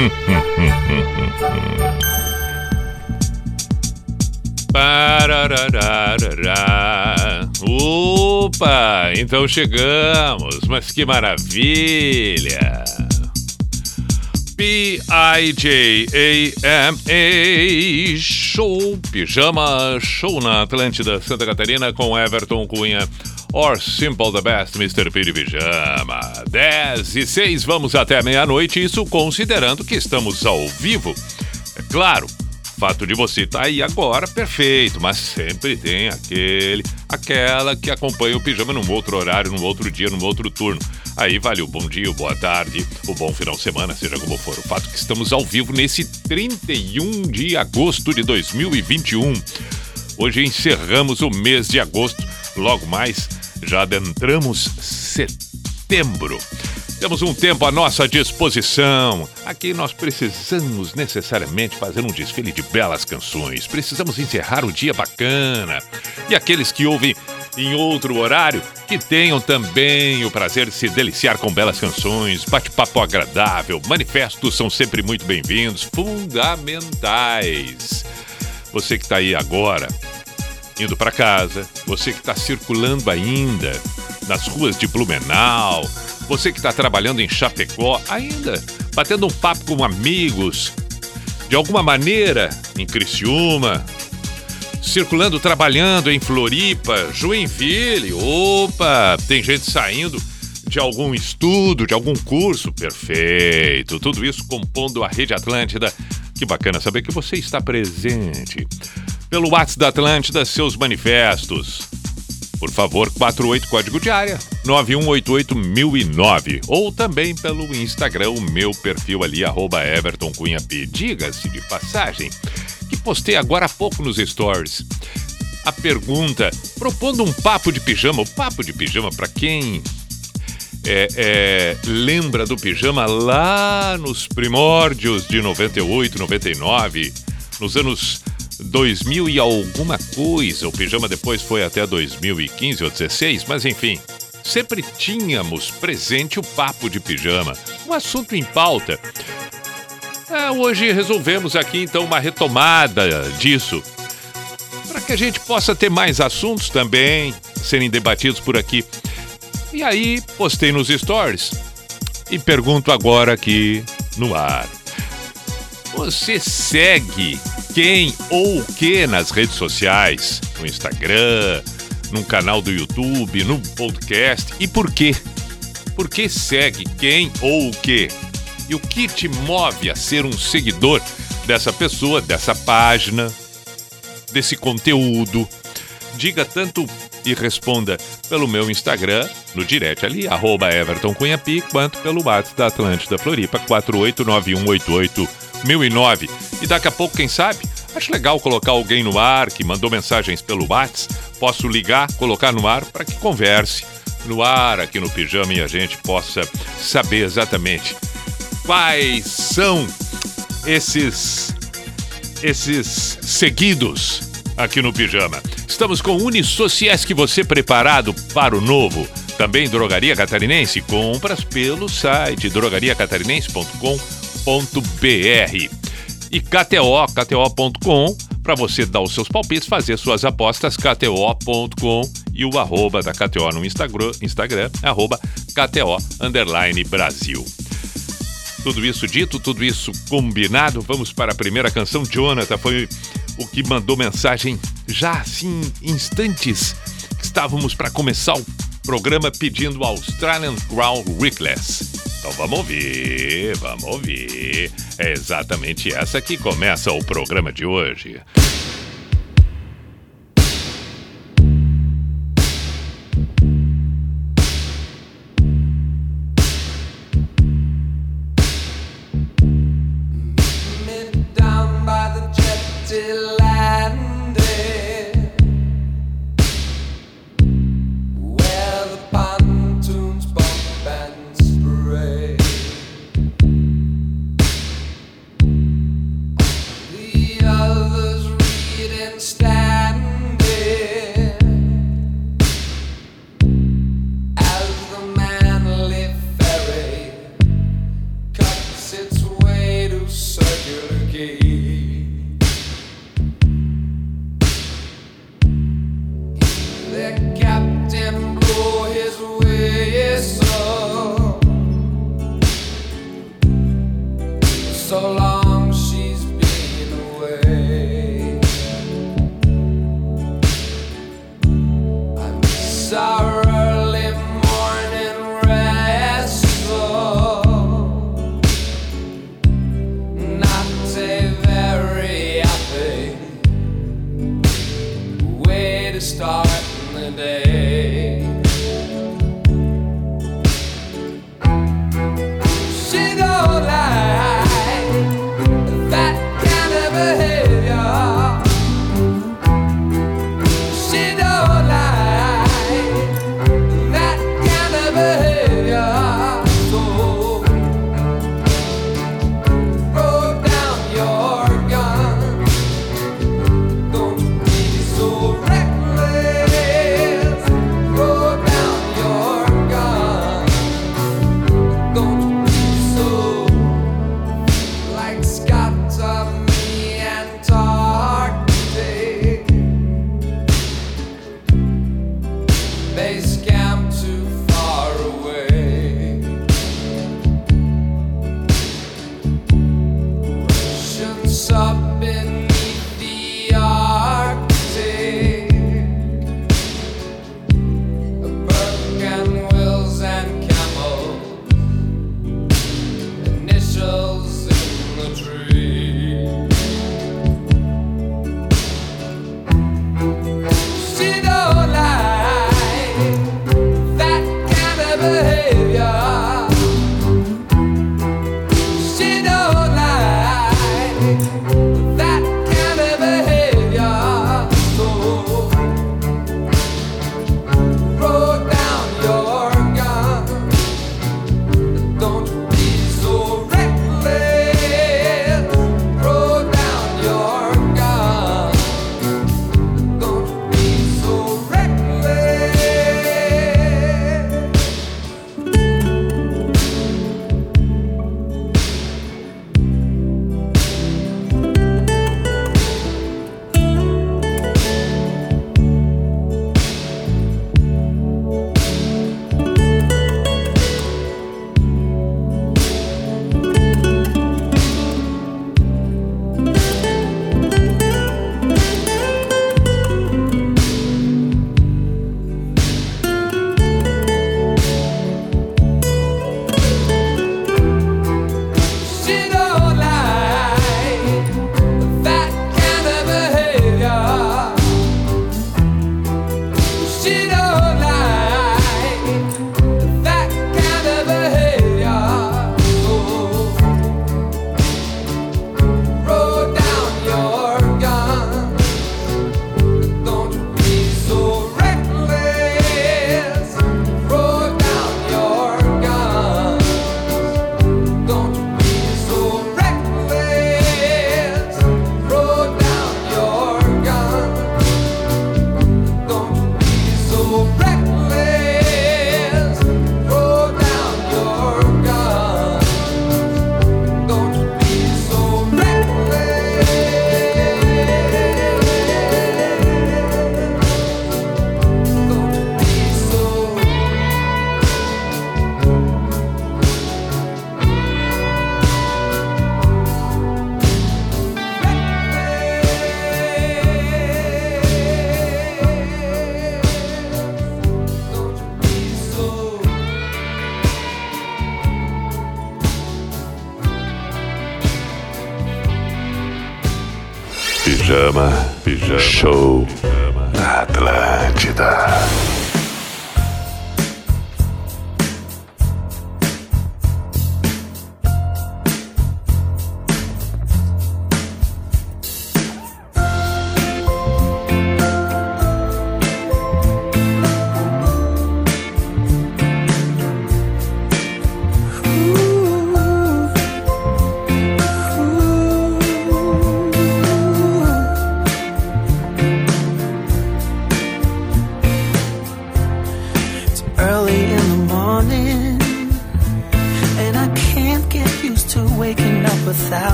Opa, então chegamos, mas que maravilha! P-I-J-A-M-A Show, Pijama Show na Atlântida, Santa Catarina com Everton Cunha Or Simple the Best, Mr. P de Pijama 10 e 6, vamos até meia-noite, isso considerando que estamos ao vivo É claro, fato de você estar tá aí agora, perfeito, mas sempre tem aquele, aquela que acompanha o pijama num outro horário, num outro dia, num outro turno. Aí vale o bom dia, o boa tarde, o bom final de semana, seja como for. O fato que estamos ao vivo nesse 31 de agosto de 2021. Hoje encerramos o mês de agosto, logo mais já adentramos setembro. Temos um tempo à nossa disposição. Aqui nós precisamos necessariamente fazer um desfile de belas canções. Precisamos encerrar o dia bacana. E aqueles que ouvem em outro horário, que tenham também o prazer de se deliciar com belas canções, bate-papo agradável, manifestos são sempre muito bem-vindos, fundamentais. Você que está aí agora, indo para casa, você que está circulando ainda nas ruas de Blumenau, você que está trabalhando em Chapecó, ainda batendo um papo com amigos, de alguma maneira em Criciúma, circulando, trabalhando em Floripa, Joinville, opa, tem gente saindo de algum estudo, de algum curso, perfeito. Tudo isso compondo a Rede Atlântida. Que bacana saber que você está presente. Pelo WhatsApp da Atlântida, seus manifestos. Por favor, 48 código de área 9188009 ou também pelo Instagram, o meu perfil ali arroba. Diga-se de passagem que postei agora há pouco nos stories. A pergunta, propondo um papo de pijama, o papo de pijama para quem é, é, lembra do pijama lá nos primórdios de 98, 99, nos anos 2000 e alguma coisa. O pijama depois foi até 2015 ou 16, mas enfim. Sempre tínhamos presente o papo de pijama, um assunto em pauta. É, hoje resolvemos aqui então uma retomada disso, para que a gente possa ter mais assuntos também serem debatidos por aqui. E aí postei nos stories e pergunto agora aqui no ar. Você segue quem ou o que nas redes sociais, no Instagram, no canal do YouTube, no podcast e por quê? Por que segue quem ou o que? E o que te move a ser um seguidor dessa pessoa, dessa página, desse conteúdo? Diga tanto e responda pelo meu Instagram, no direct ali, arroba Everton Cunhapi, quanto pelo WhatsApp da Atlântida Floripa, 489188009. E daqui a pouco, quem sabe, acho legal colocar alguém no ar que mandou mensagens pelo WhatsApp, posso ligar, colocar no ar para que converse no ar aqui no Pijama e a gente possa saber exatamente quais são esses esses seguidos aqui no Pijama. Estamos com Unisociesc, você preparado para o novo. Também Drogaria Catarinense, compras pelo site drogariacatarinense.com.br. E KTO, KTO.com, para você dar os seus palpites, fazer suas apostas, KTO.com e o arroba da KTO no Instagram, Instagram arroba KTO underline Brasil. Tudo isso dito, tudo isso combinado, vamos para a primeira canção. Jonathan foi o que mandou mensagem já assim, instantes estávamos para começar o programa pedindo Australian Crown Reckless. Então vamos ouvir, vamos ouvir. É exatamente essa que começa o programa de hoje. Pijama, Pijama. Show.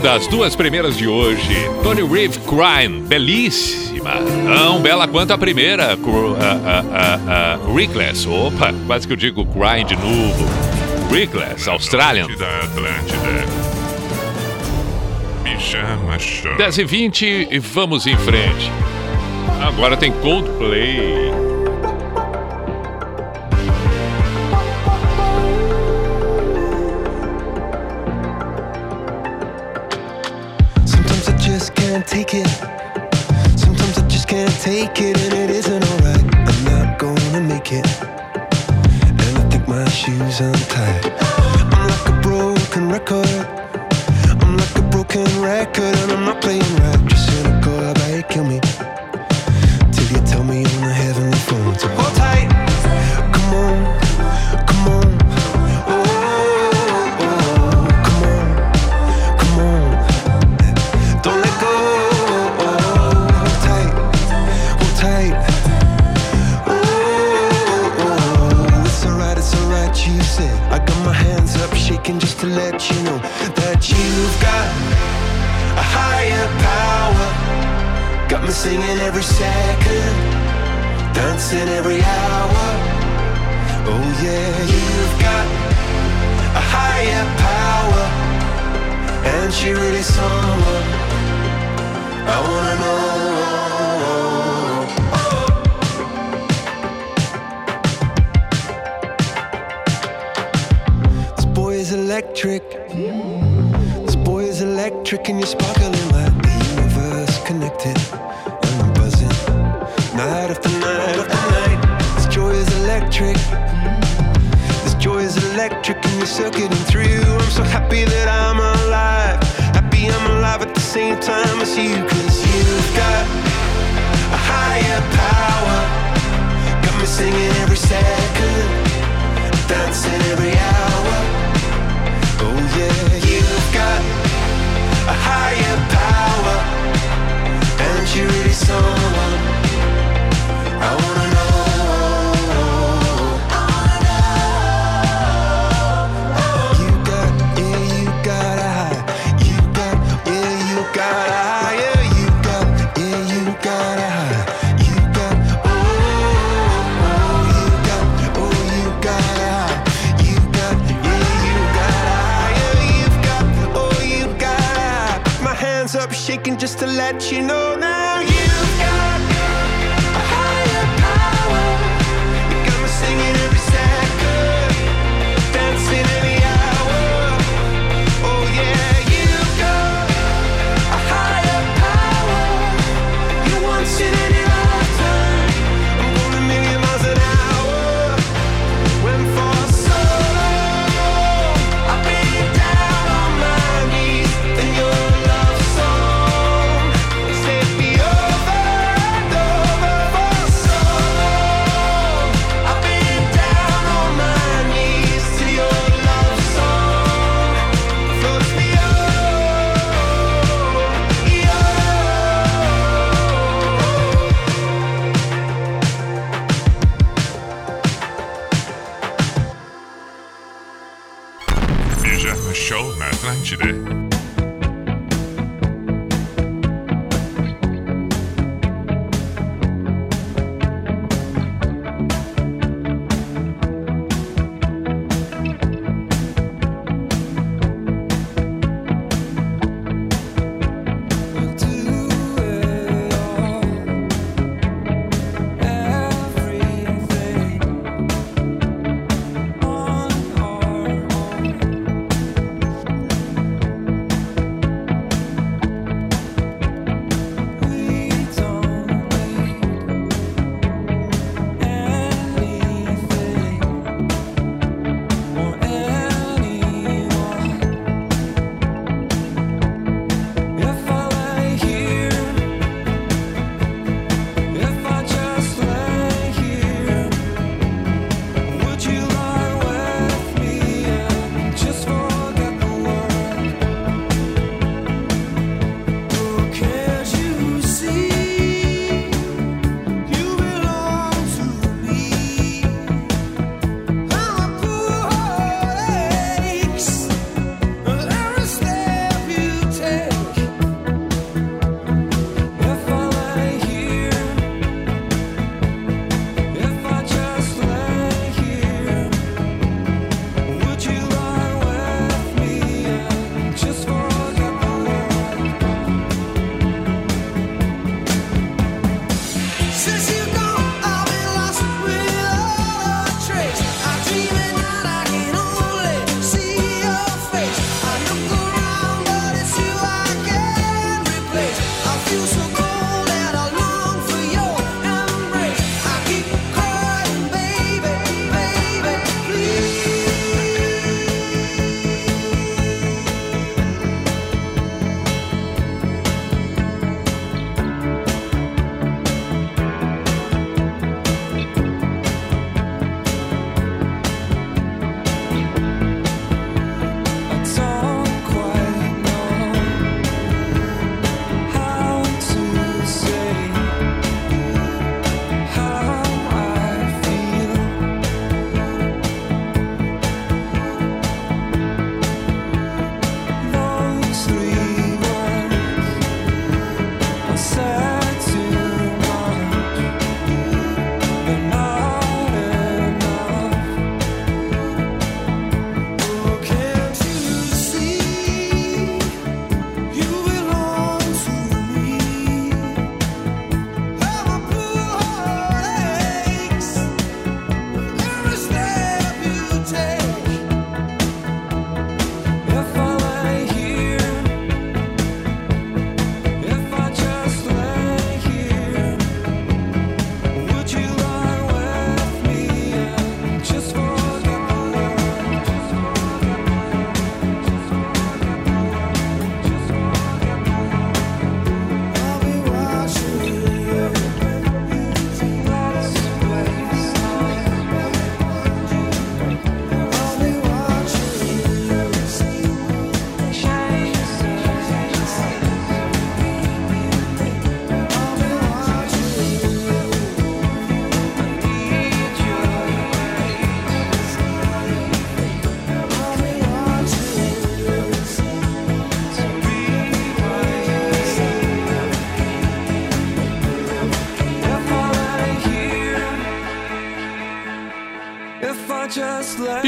das duas primeiras de hoje. Tony Reeve Crime, belíssima. não bela quanto a primeira. Cru, a, a, a, Reckless, opa, quase que eu digo Crime de novo. Reckless, Australian. Atlântida. 10 e 20 e vamos em frente. Agora tem Coldplay.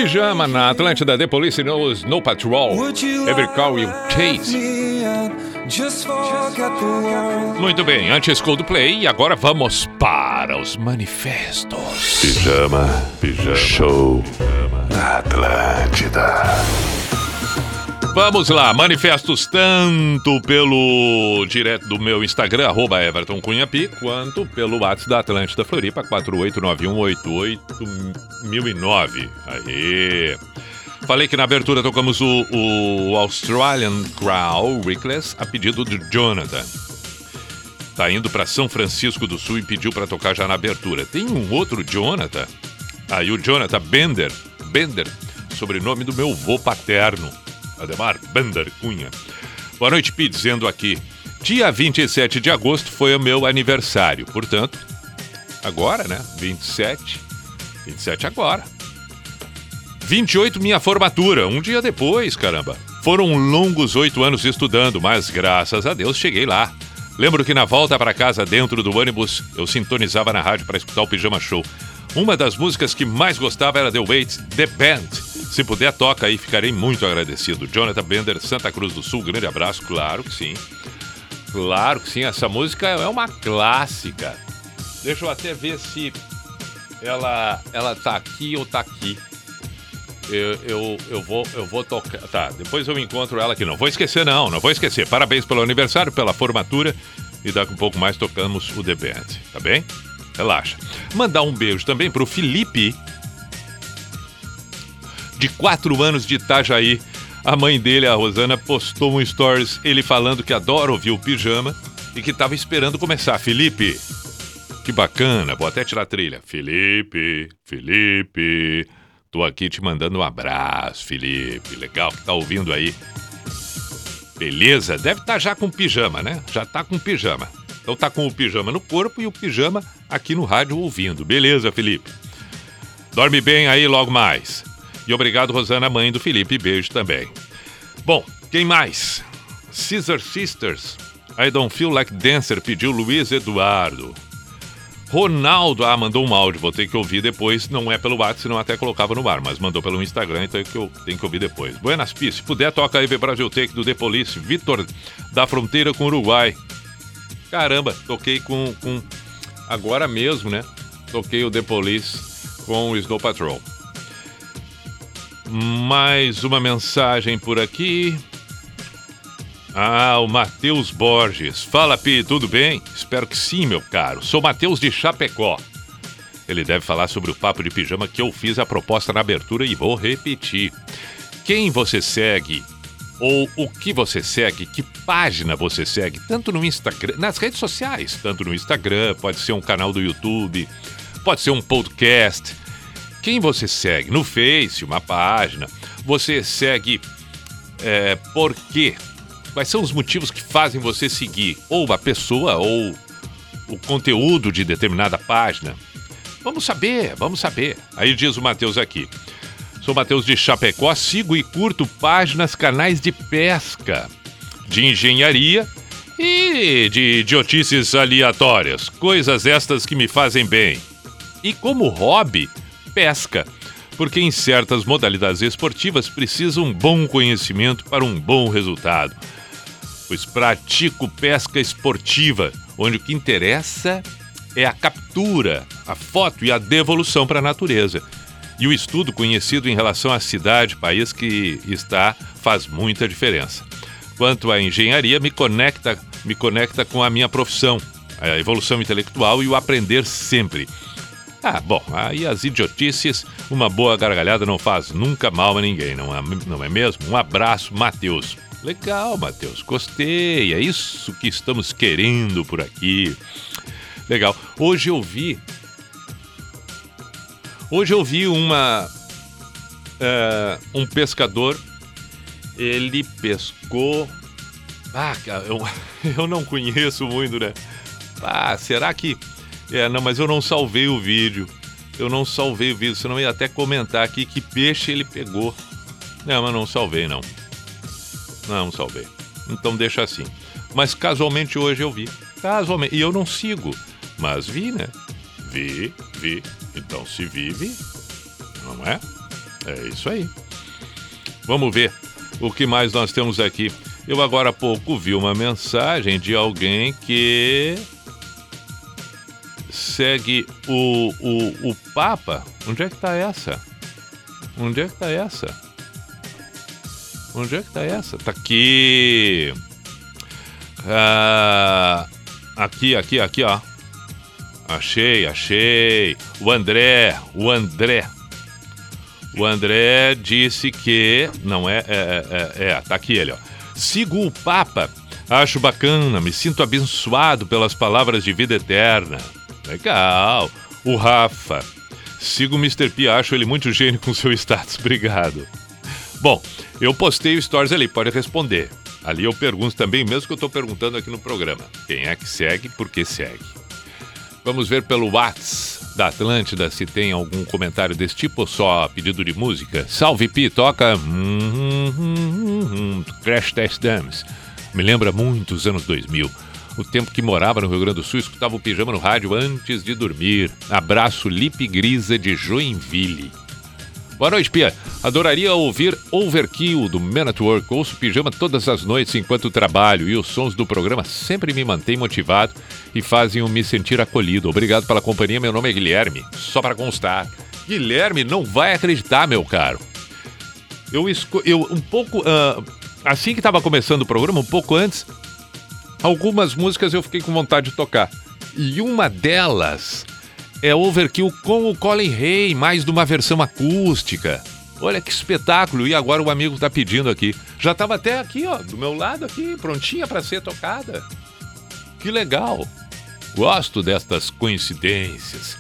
Pijama na Atlântida, The Police Knows No Patrol. Every call will chase. Muito bem, antes Coldplay e agora vamos para os manifestos. Pijama, pijama, show na Atlântida. Vamos lá, manifestos tanto pelo direto do meu Instagram, arroba Everton quanto pelo WhatsApp da Atlântida Floripa, 489188009. Aê! Falei que na abertura tocamos o, o Australian Crow Reckless a pedido do Jonathan. Tá indo para São Francisco do Sul e pediu para tocar já na abertura. Tem um outro Jonathan, aí o Jonathan Bender, Bender, sobrenome do meu vô paterno. Ademar Bender Cunha. Boa noite, Pi, dizendo aqui. Dia 27 de agosto foi o meu aniversário, portanto, agora, né? 27. 27 agora. 28, minha formatura, um dia depois, caramba. Foram longos oito anos estudando, mas graças a Deus cheguei lá. Lembro que na volta para casa, dentro do ônibus, eu sintonizava na rádio para escutar o Pijama Show. Uma das músicas que mais gostava era The Wait, The Band. Se puder, toca aí, ficarei muito agradecido. Jonathan Bender, Santa Cruz do Sul, grande abraço, claro que sim. Claro que sim, essa música é uma clássica. Deixa eu até ver se ela, ela tá aqui ou tá aqui. Eu, eu, eu, vou, eu vou tocar. Tá, depois eu encontro ela aqui. Não vou esquecer, não, não vou esquecer. Parabéns pelo aniversário, pela formatura. E daqui um pouco mais tocamos o The Band, tá bem? Relaxa. Mandar um beijo também pro Felipe, de 4 anos de Itajaí. A mãe dele, a Rosana, postou um stories, ele falando que adora ouvir o pijama e que estava esperando começar. Felipe, que bacana, vou até tirar a trilha. Felipe, Felipe, tô aqui te mandando um abraço, Felipe. Legal que tá ouvindo aí. Beleza? Deve estar tá já com pijama, né? Já tá com pijama. Então tá com o pijama no corpo e o pijama aqui no rádio ouvindo. Beleza, Felipe? Dorme bem aí logo mais. E obrigado, Rosana, mãe do Felipe. Beijo também. Bom, quem mais? Caesar Sisters. I Don't Feel Like Dancer pediu Luiz Eduardo. Ronaldo, ah, mandou um áudio, vou ter que ouvir depois. Não é pelo WhatsApp, senão até colocava no ar, mas mandou pelo Instagram, então é que eu tenho que ouvir depois. Buenas Pi, se puder, toca aí Brasil Take do The Police, Vitor da fronteira com o Uruguai. Caramba, toquei com, com. Agora mesmo, né? Toquei o The Police com o Snow Patrol. Mais uma mensagem por aqui. Ah, o Matheus Borges. Fala, Pi, tudo bem? Espero que sim, meu caro. Sou Matheus de Chapecó. Ele deve falar sobre o papo de pijama que eu fiz a proposta na abertura e vou repetir. Quem você segue ou o que você segue, que página você segue, tanto no Instagram, nas redes sociais, tanto no Instagram, pode ser um canal do YouTube, pode ser um podcast quem você segue no Face, uma página, você segue é, por quê? Quais são os motivos que fazem você seguir ou a pessoa ou o conteúdo de determinada página? Vamos saber, vamos saber. Aí diz o Matheus aqui. Sou Matheus de Chapecó, sigo e curto páginas, canais de pesca, de engenharia e de idiotices aleatórias, coisas estas que me fazem bem. E como hobby, pesca, porque em certas modalidades esportivas precisa um bom conhecimento para um bom resultado. Pois pratico pesca esportiva, onde o que interessa é a captura, a foto e a devolução para a natureza. E o estudo conhecido em relação à cidade, país que está, faz muita diferença. Quanto à engenharia, me conecta, me conecta com a minha profissão, a evolução intelectual e o aprender sempre. Ah, bom, aí as idiotices, uma boa gargalhada não faz nunca mal a ninguém, não é, não é mesmo? Um abraço, Matheus. Legal, Matheus, gostei, é isso que estamos querendo por aqui. Legal. Hoje eu vi. Hoje eu vi uma. Uh, um pescador. Ele pescou. Ah, eu, eu não conheço muito, né? Ah, será que é, não, mas eu não salvei o vídeo. Eu não salvei o vídeo, senão eu ia até comentar aqui que peixe ele pegou. Não, mas não salvei, não. Não, salvei. Então deixa assim. Mas casualmente hoje eu vi. Casualmente. E eu não sigo. Mas vi, né? Vi, vi. Então se vive, não é? É isso aí. Vamos ver o que mais nós temos aqui. Eu agora há pouco vi uma mensagem de alguém que segue o, o, o Papa. Onde é que tá essa? Onde é que tá essa? Onde é que tá essa? Tá aqui. Ah, aqui, aqui, aqui, ó. Achei, achei. O André, o André. O André disse que. Não é, é, é, é, tá aqui ele, ó. Sigo o Papa. Acho bacana, me sinto abençoado pelas palavras de vida eterna. Legal. O Rafa. Sigo o Mr. P, acho ele muito gênio com seu status. Obrigado. Bom, eu postei o stories ali, pode responder. Ali eu pergunto também, mesmo que eu estou perguntando aqui no programa. Quem é que segue, por que segue? Vamos ver pelo Whats da Atlântida se tem algum comentário desse tipo ou só pedido de música. Salve Pi, toca hum, hum, hum, Crash Test Dummies. Me lembra muito os anos 2000. O tempo que morava no Rio Grande do Sul, escutava o pijama no rádio antes de dormir. Abraço Lipe Grisa de Joinville. Boa noite, Pia. Adoraria ouvir Overkill do Man at Work. Ouço pijama todas as noites enquanto trabalho e os sons do programa sempre me mantêm motivado e fazem me sentir acolhido. Obrigado pela companhia. Meu nome é Guilherme. Só para constar. Guilherme não vai acreditar, meu caro. Eu, esco... eu um pouco. ah, assim que estava começando o programa, um pouco antes, algumas músicas eu fiquei com vontade de tocar. E uma delas é Overkill com o Colin Hay, mais de uma versão acústica. Olha que espetáculo! E agora o amigo tá pedindo aqui. Já estava até aqui, ó, do meu lado aqui, prontinha para ser tocada. Que legal! Gosto destas coincidências.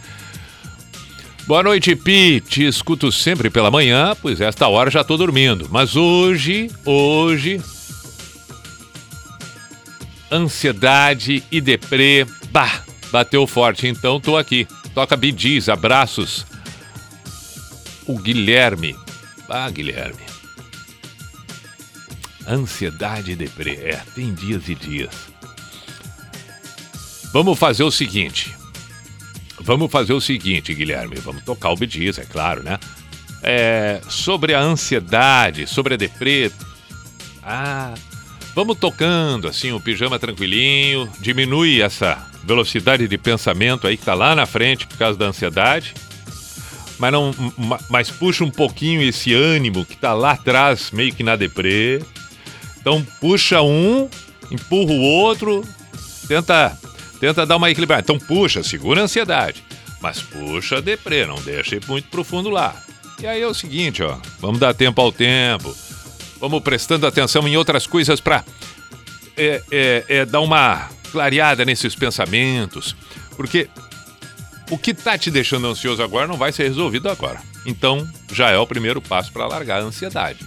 Boa noite, Pi. Te escuto sempre pela manhã, pois esta hora já tô dormindo. Mas hoje, hoje, ansiedade e deprê, bah, bateu forte. Então tô aqui. Toca Bidis, abraços. O Guilherme. Ah, Guilherme. Ansiedade e deprê. É, tem dias e dias. Vamos fazer o seguinte. Vamos fazer o seguinte, Guilherme. Vamos tocar o Bidis, é claro, né? É, sobre a ansiedade, sobre a deprê. Ah, vamos tocando assim o pijama tranquilinho. Diminui essa velocidade de pensamento aí que tá lá na frente por causa da ansiedade. Mas, não, ma- mas puxa um pouquinho esse ânimo que tá lá atrás, meio que na deprê. Então puxa um, empurra o outro, tenta, tenta dar uma equilibrada. Então puxa, segura a ansiedade, mas puxa a deprê, não deixa ir muito profundo lá. E aí é o seguinte, ó, vamos dar tempo ao tempo, vamos prestando atenção em outras coisas para é, é, é dar uma clareada nesses pensamentos, porque o que tá te deixando ansioso agora não vai ser resolvido agora. Então já é o primeiro passo para largar a ansiedade.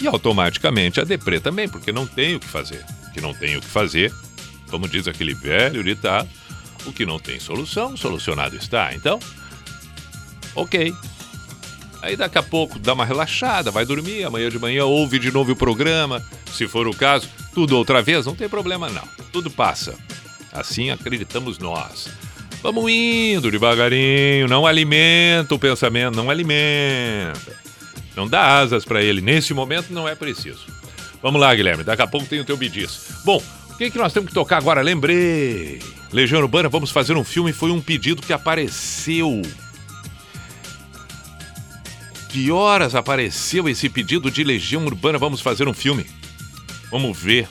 E automaticamente a deprê também, porque não tem o que fazer. Que não tem o que fazer, como diz aquele velho ditado, o que não tem solução, solucionado está. Então, ok. Aí daqui a pouco dá uma relaxada, vai dormir, amanhã de manhã ouve de novo o programa, se for o caso, tudo outra vez, não tem problema não. Tudo passa. Assim acreditamos nós. Vamos indo devagarinho, não alimenta o pensamento, não alimenta. Não dá asas para ele, nesse momento não é preciso. Vamos lá, Guilherme, daqui a pouco tem o teu bidis. Bom, o que, que nós temos que tocar agora? Lembrei. Legião Urbana, vamos fazer um filme, foi um pedido que apareceu. Que horas apareceu esse pedido de Legião Urbana? Vamos fazer um filme. Vamos ver.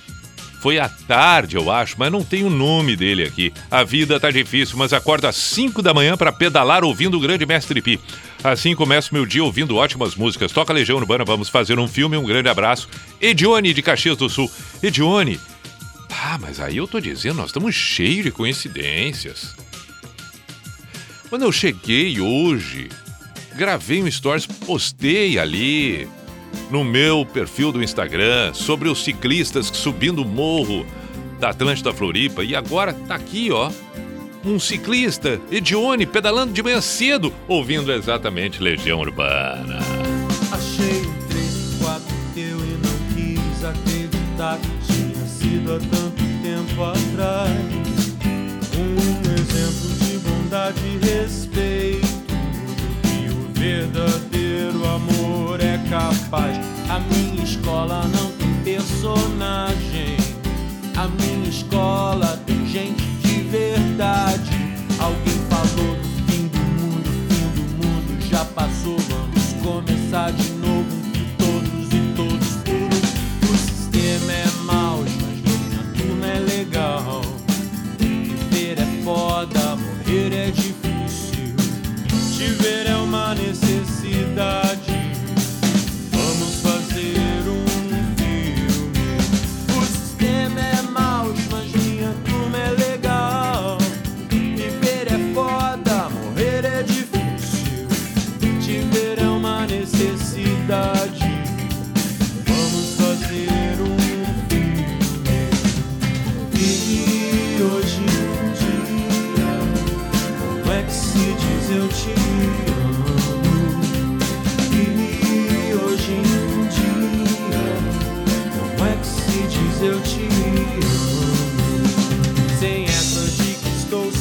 Foi à tarde, eu acho, mas não tem o nome dele aqui. A vida tá difícil, mas acordo às 5 da manhã para pedalar ouvindo o grande Mestre Pi. Assim começo meu dia ouvindo ótimas músicas. Toca Legião Urbana, vamos fazer um filme. Um grande abraço. Edione de Caxias do Sul. Edione. Ah, mas aí eu tô dizendo, nós estamos cheios de coincidências. Quando eu cheguei hoje, gravei um stories, postei ali no meu perfil do Instagram sobre os ciclistas subindo o morro da Atlântida Floripa e agora tá aqui, ó, um ciclista, Edione, pedalando de manhã cedo, ouvindo exatamente Legião Urbana. Achei um trecho, quatro teu e não quis acreditar que tinha sido há tanto tempo atrás. Um exemplo de bondade e respeito Verdadeiro amor é capaz. A minha escola não tem personagem. A minha escola tem gente de verdade. Alguém falou do fim do mundo, fim do mundo já passou. Vamos começar de viver é uma necessidade.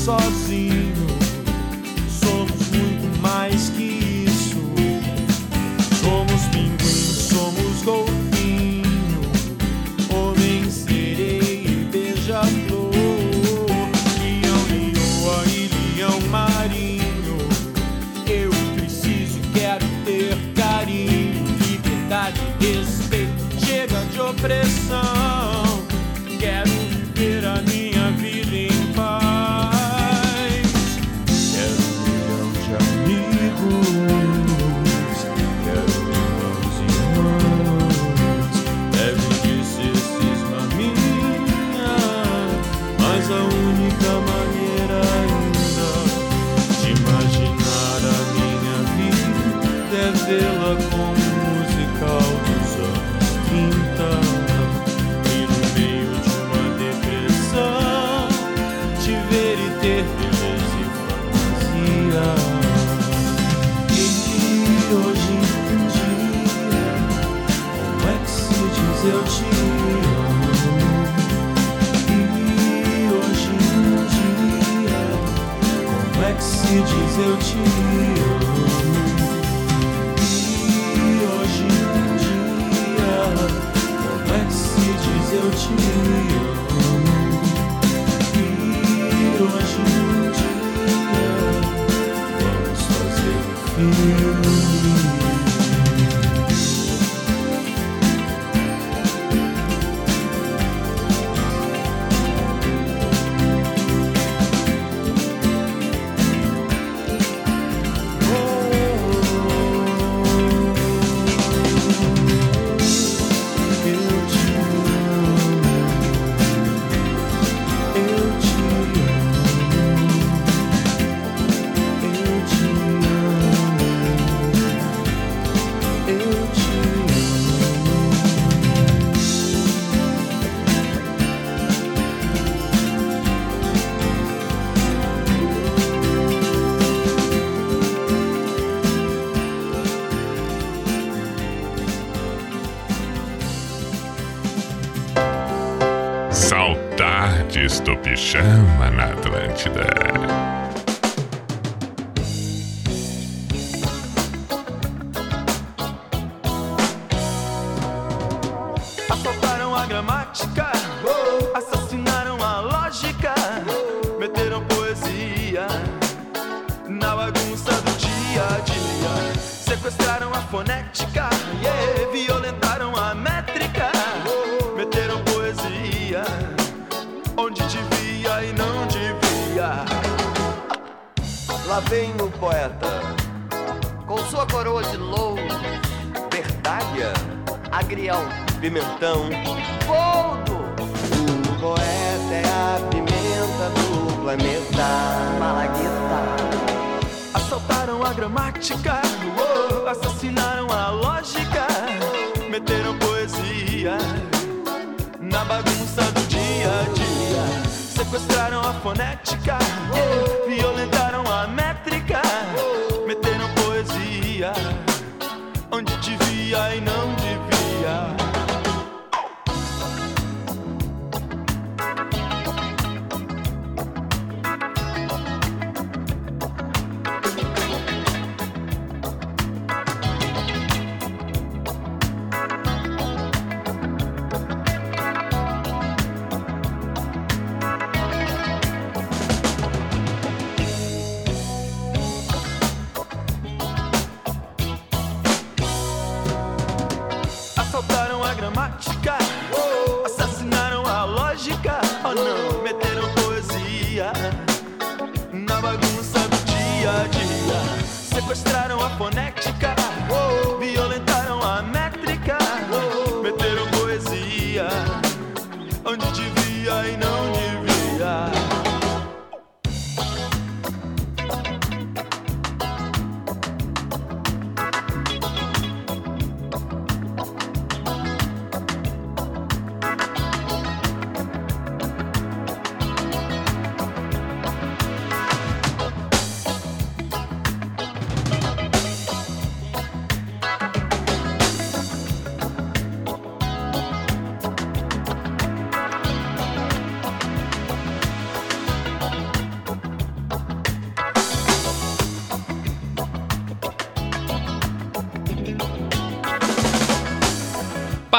sozinho. Somos muito mais que isso. Somos pinguim, somos golfinho, homem sereia e beija-flor, leão, lioa e leão marinho. Eu preciso, e quero ter carinho, liberdade, respeito. Chega de opressão.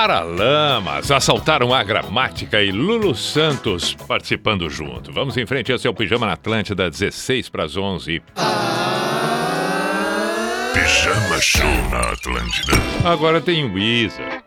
Paralamas assaltaram a gramática e Lulu Santos participando junto. Vamos em frente, esse é o Pijama na Atlântida, 16 para as 11. Pijama Show na Atlântida. Agora tem Weezer.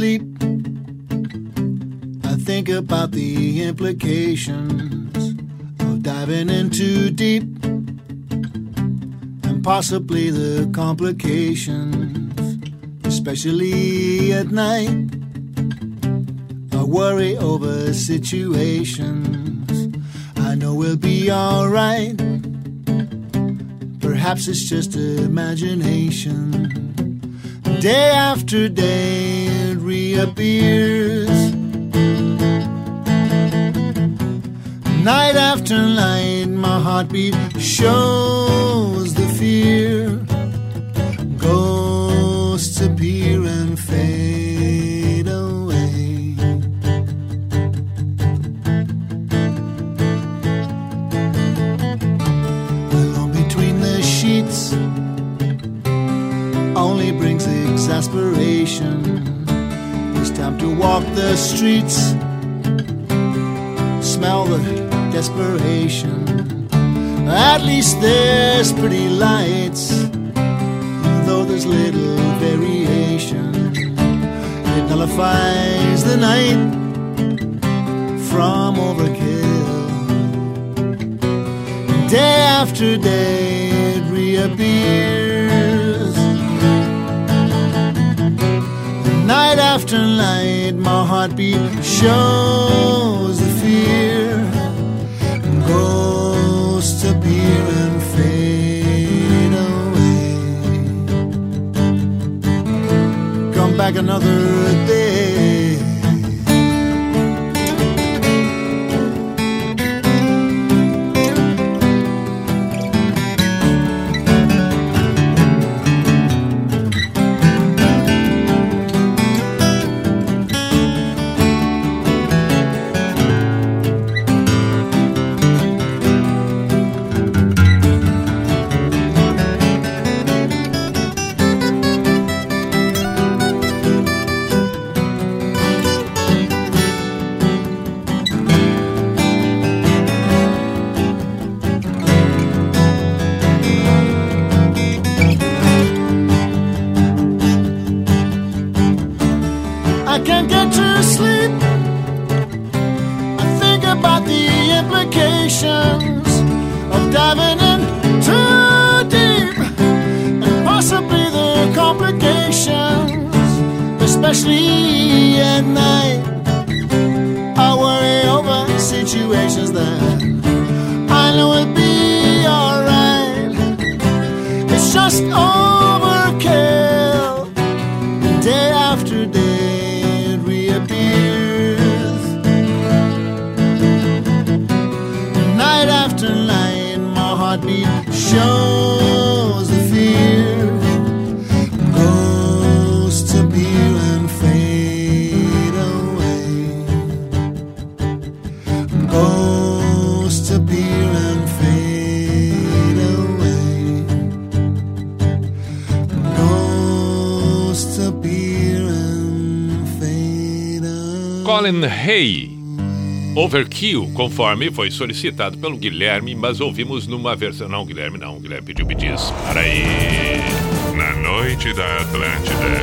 Sleep. I think about the implications of diving in too deep and possibly the complications, especially at night. I worry over situations. I know we'll be alright. Perhaps it's just imagination. Day after day it reappears. Night after night, my heartbeat shows streets, smell the desperation. At least there's pretty lights, though there's little variation. It nullifies the night from overkill. Day after day it reappears. Night after night, heartbeat shows the fear. Ghosts appear and fade away. Come back another day. It's just overkill. Day after day it reappears. Night after night, my heartbeat shows Hay. Overkill, conforme foi solicitado pelo Guilherme, mas ouvimos numa versão. Não, Guilherme, não. O Guilherme pediu Bidis. Para aí. Na noite da Atlântida.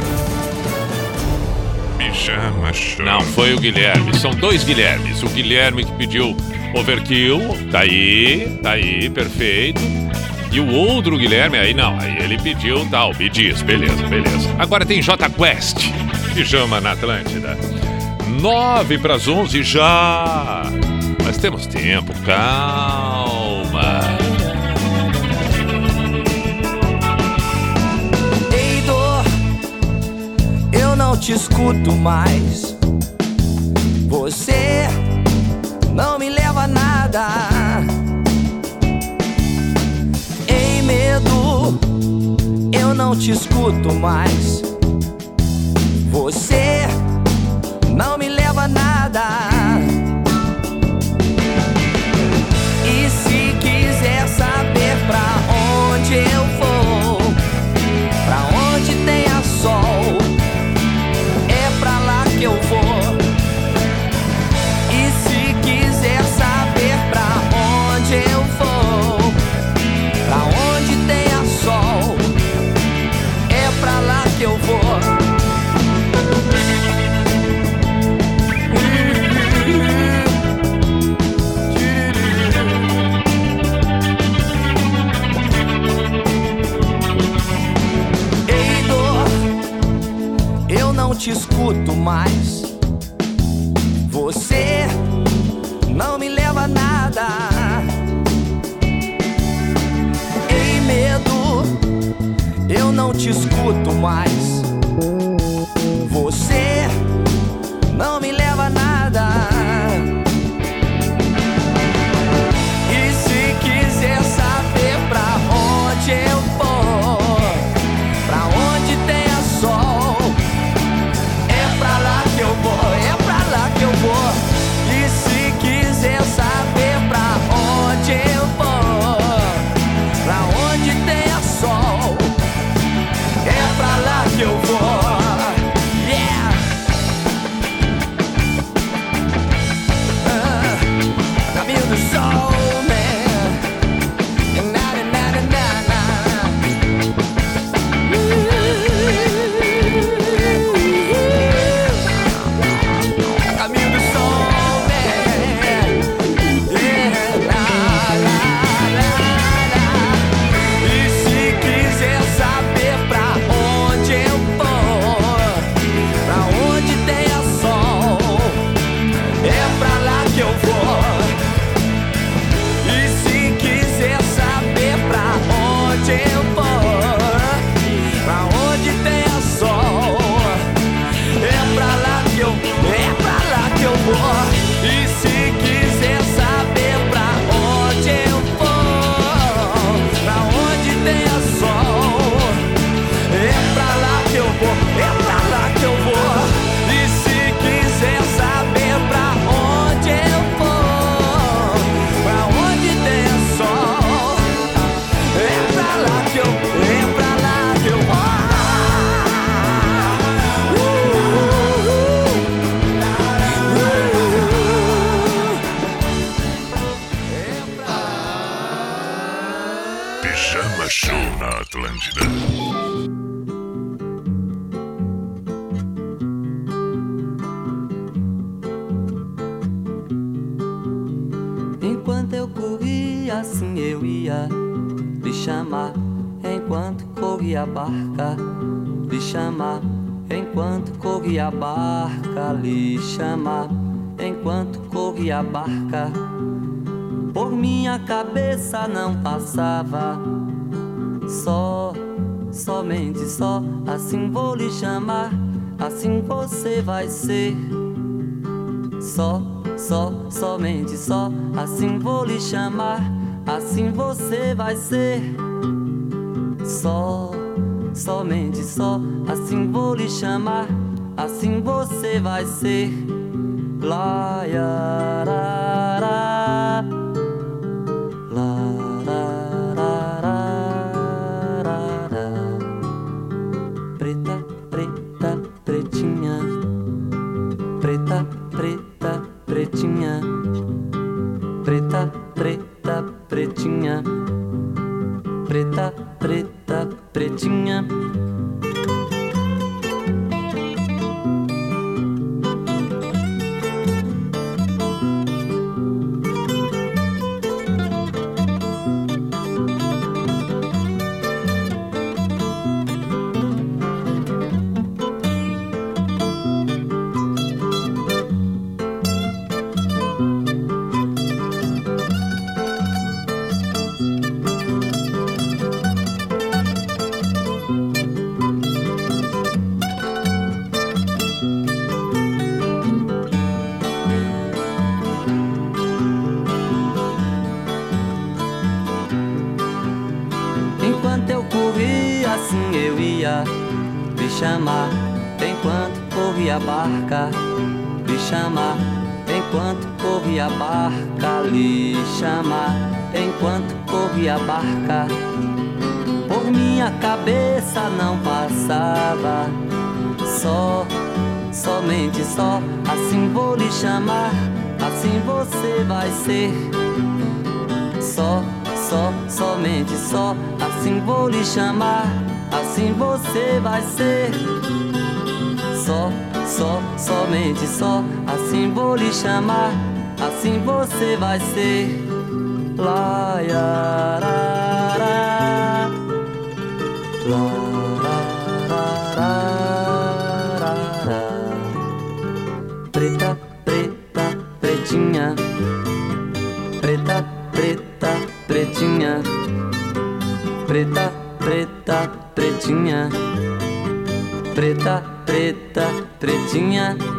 Pijama Show. Não, foi o Guilherme. São dois Guilhermes. O Guilherme que pediu Overkill. Tá aí, tá aí, perfeito. E o outro Guilherme, aí não. Aí ele pediu tal, Bidis. Beleza, beleza. Agora tem J Quest. Pijama na Atlântida. 9 para as 11 já. Mas temos tempo, calma. Ei, dor, eu não te escuto mais. Você não me leva a nada. Ei, medo, eu não te escuto mais. Você escuto mais. Você não me leva a nada. Ei, medo, eu não te escuto mais. chamar, assim você vai ser. Só, só, somente só, assim vou lhe chamar, assim você vai ser. Só, somente só, assim vou lhe chamar, assim você vai ser. pretinha, preta, preta, pretinha, preta, preta, pretinha, preta, preta, pretinha.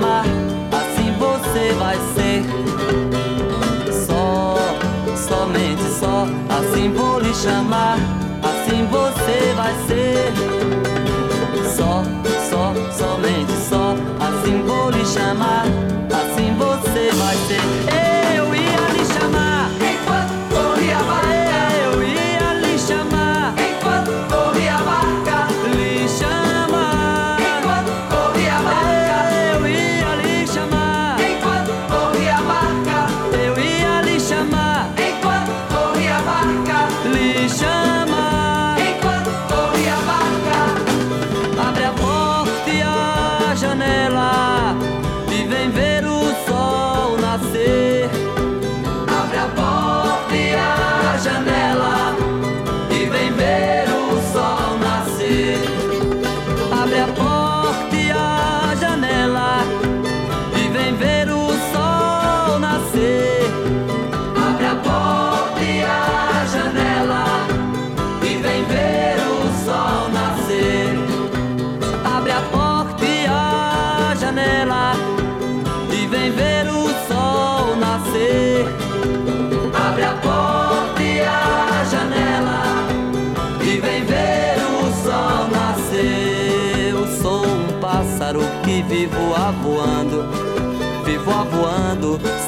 amar, assim você vai ser. Só, somente só, assim vou lhe chamar, assim você vai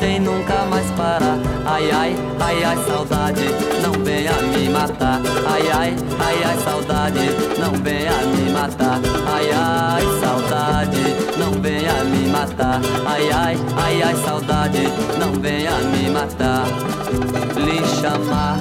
sem nunca mais parar. Ai ai, ai ai, saudade, não venha me matar. Ai ai, ai ai, saudade, não venha me matar. Ai ai, saudade, não venha me matar. Ai ai, ai ai, saudade, não venha me matar. Lhe chamar,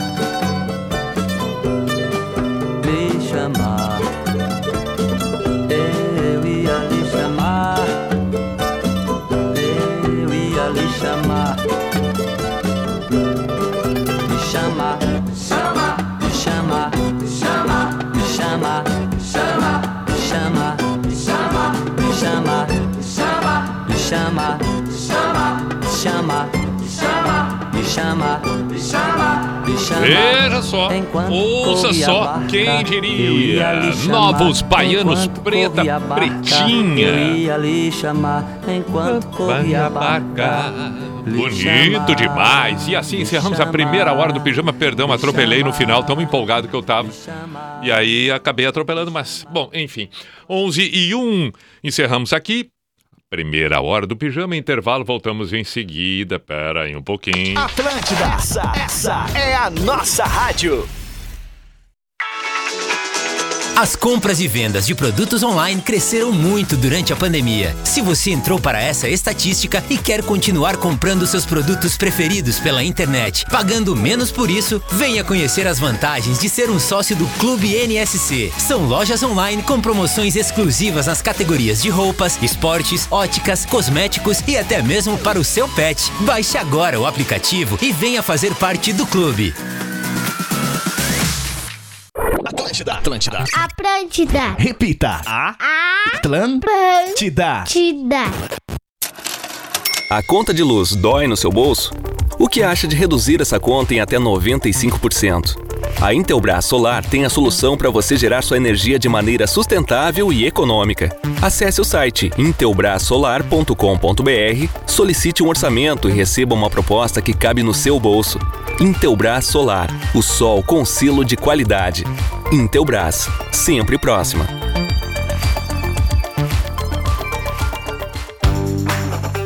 chamar. Veja só, ouça só, barca, quem diria? Novos baianos, preta, barca, Eu pretinha. ia lhe chamar enquanto corria a barca. Bonito demais. E assim encerramos a primeira hora do pijama. Perdão, atropelei no final, tão empolgado que eu tava. E aí acabei atropelando, mas, bom, enfim. 11 e 1, encerramos aqui. Primeira hora do pijama, intervalo, voltamos em seguida. Pera aí um pouquinho. Atlântida, essa, essa é a nossa rádio. As compras e vendas de produtos online cresceram muito durante a pandemia. Se você entrou para essa estatística e quer continuar comprando seus produtos preferidos pela internet, pagando menos por isso, venha conhecer as vantagens de ser um sócio do Clube NSC. São lojas online com promoções exclusivas nas categorias de roupas, esportes, óticas, cosméticos e até mesmo para o seu pet. Baixe agora o aplicativo e venha fazer parte do clube. Atlântida, Atlântida. Atlântida. Repita. A Atlântida. Atlântida. A conta de luz dói no seu bolso? O que acha de reduzir essa conta em até 95%? A Intelbras Solar tem a solução para você gerar sua energia de maneira sustentável e econômica. Acesse o site intelbrasolar.com.br, solicite um orçamento e receba uma proposta que cabe no seu bolso. Intelbras Solar, o sol com selo de qualidade. Intelbras, sempre próxima.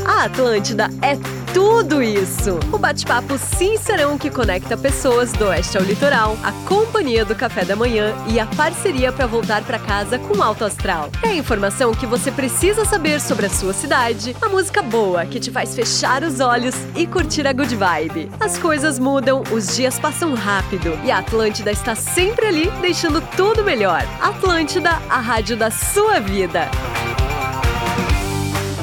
A Atlântida é tudo isso. O bate-papo sincerão que conecta pessoas do oeste ao litoral, a companhia do café da manhã e a parceria para voltar para casa com alto astral. É a informação que você precisa saber sobre a sua cidade, a música boa que te faz fechar os olhos e curtir a good vibe. As coisas mudam, os dias passam rápido e a Atlântida está sempre ali deixando tudo melhor. Atlântida, a rádio da sua vida.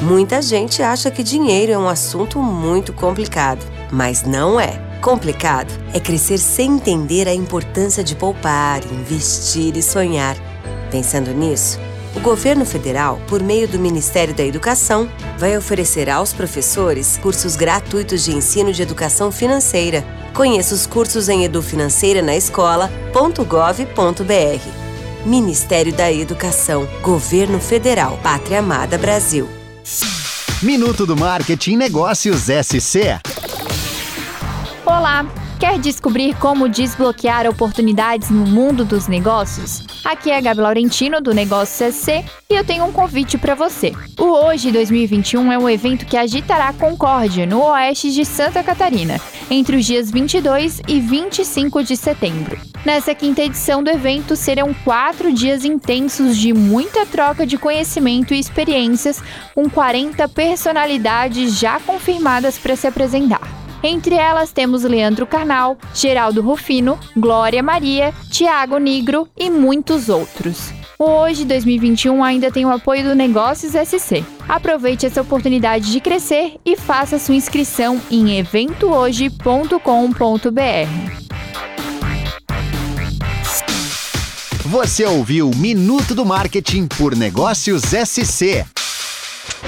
Muita gente acha que dinheiro é um assunto muito complicado, mas não é. Complicado é crescer sem entender a importância de poupar, investir e sonhar. Pensando nisso, o governo federal, por meio do Ministério da Educação, vai oferecer aos professores cursos gratuitos de ensino de educação financeira. Conheça os cursos em edufinanceira na escola.gov.br. Ministério da Educação, Governo Federal, Pátria Amada Brasil. Minuto do Marketing Negócios SC. Olá! Quer descobrir como desbloquear oportunidades no mundo dos negócios? Aqui é a Gabi Laurentino do Negócio SC e eu tenho um convite para você. O Hoje 2021 é um evento que agitará Concórdia, no oeste de Santa Catarina, entre os dias 22 e 25 de setembro. Nessa quinta edição do evento serão quatro dias intensos de muita troca de conhecimento e experiências, com 40 personalidades já confirmadas para se apresentar. Entre elas temos Leandro Carnal, Geraldo Rufino, Glória Maria, Tiago Nigro e muitos outros. Hoje 2021 ainda tem o apoio do Negócios SC. Aproveite essa oportunidade de crescer e faça sua inscrição em eventohoje.com.br. Você ouviu Minuto do Marketing por Negócios SC.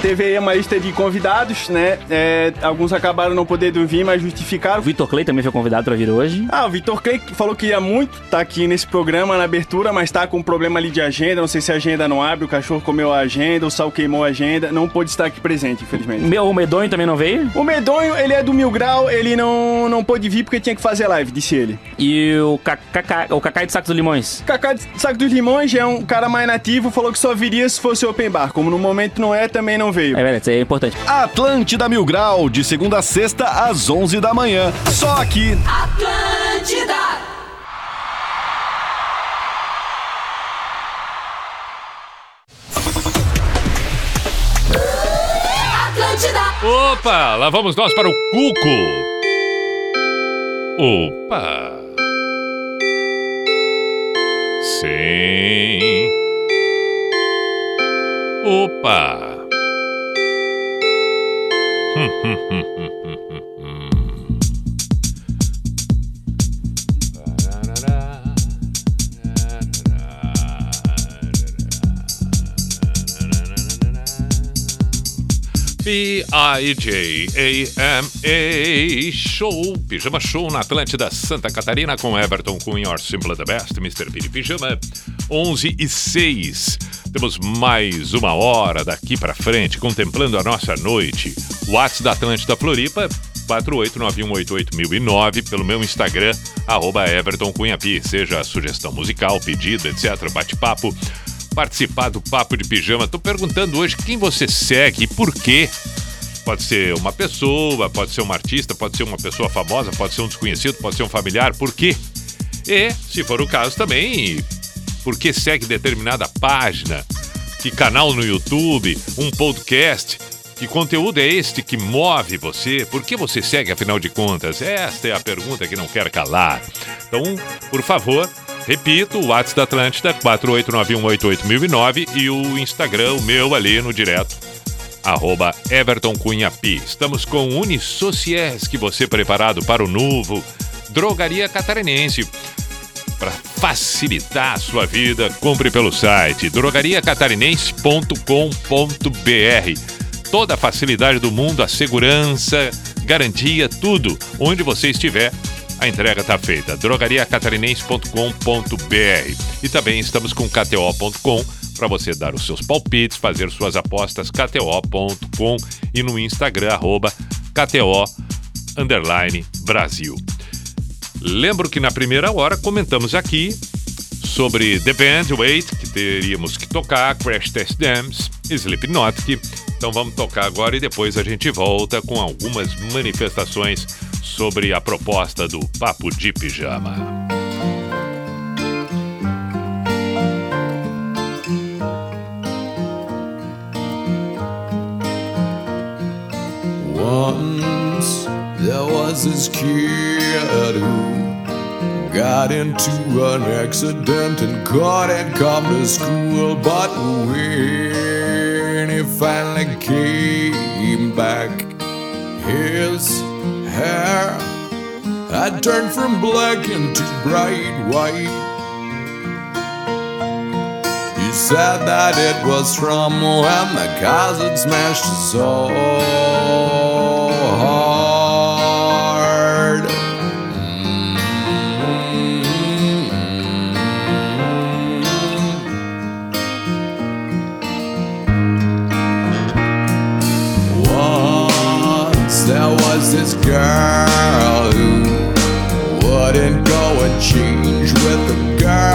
Teve aí uma lista de convidados, né? É, alguns acabaram não podendo vir, mas justificaram. O Vitor Clay também foi convidado para vir hoje. Ah, o Vitor Clay falou que ia muito estar aqui nesse programa na abertura, mas tá com um problema ali de agenda. Não sei se a agenda não abre, o cachorro comeu a agenda, o sal queimou a agenda. Não pôde estar aqui presente, infelizmente. Meu, o Medonho também não veio? O Medonho, ele é do Mil Grau, ele não, não pôde vir porque tinha que fazer live, disse ele. E o Cacá, o Cacá de Saco dos Limões? Cacá de Saco dos Limões é um cara mais nativo, falou que só viria se fosse open bar. Como no momento não é, também não não veio. É verdade, isso aí é importante. Atlântida Mil Grau, de segunda a sexta, às 11 da manhã. Só aqui. Atlântida! Atlântida! Opa, lá vamos nós para o Cuco. Opa. Sim. Opa. Hmm, hmm, hmm, hmm. P-I-J-A-M-A Show, Pijama Show na Atlântida Santa Catarina com Everton Cunha, Simple the Best, Mr. Piri Pijama, 11 e 6. Temos mais uma hora daqui pra frente, contemplando a nossa noite. WhatsApp da Atlântida Floripa, 489188009, pelo meu Instagram, arroba Everton Cunha Pi. Seja sugestão musical, pedido, etc., bate-papo participar do Papo de Pijama. Tô perguntando hoje quem você segue e por quê. Pode ser uma pessoa, pode ser um artista, pode ser uma pessoa famosa, pode ser um desconhecido, pode ser um familiar. Por quê? E, se for o caso também, por que segue determinada página? Que canal no YouTube? Um podcast? Que conteúdo é este que move você? Por que você segue, afinal de contas? Esta é a pergunta que não quer calar. Então, por favor, repito, o WhatsApp da Atlântida, 489188009 e o Instagram, o meu ali no direto, arroba Everton Cunha. Estamos com Unisociés, que você preparado para o novo Drogaria Catarinense. Para facilitar a sua vida, compre pelo site drogariacatarinense.com.br. Toda a facilidade do mundo, a segurança, garantia, tudo. Onde você estiver, a entrega está feita. drogariacatarinense.com.br. E também estamos com kto.com para você dar os seus palpites, fazer suas apostas, kto.com e no Instagram, arroba kto, Brasil. Lembro que na primeira hora comentamos aqui sobre The Band Wait, que teríamos que tocar, Crash Test Dams, Slipknot. Então vamos tocar agora e depois a gente volta com algumas manifestações sobre a proposta do Papo de Pijama. Once there was this kid who got into an accident and couldn't come to school. But when he finally came back, his hair had turned from black into bright white. He said that it was from when the had smashed his soul girl who wouldn't go and change with the girls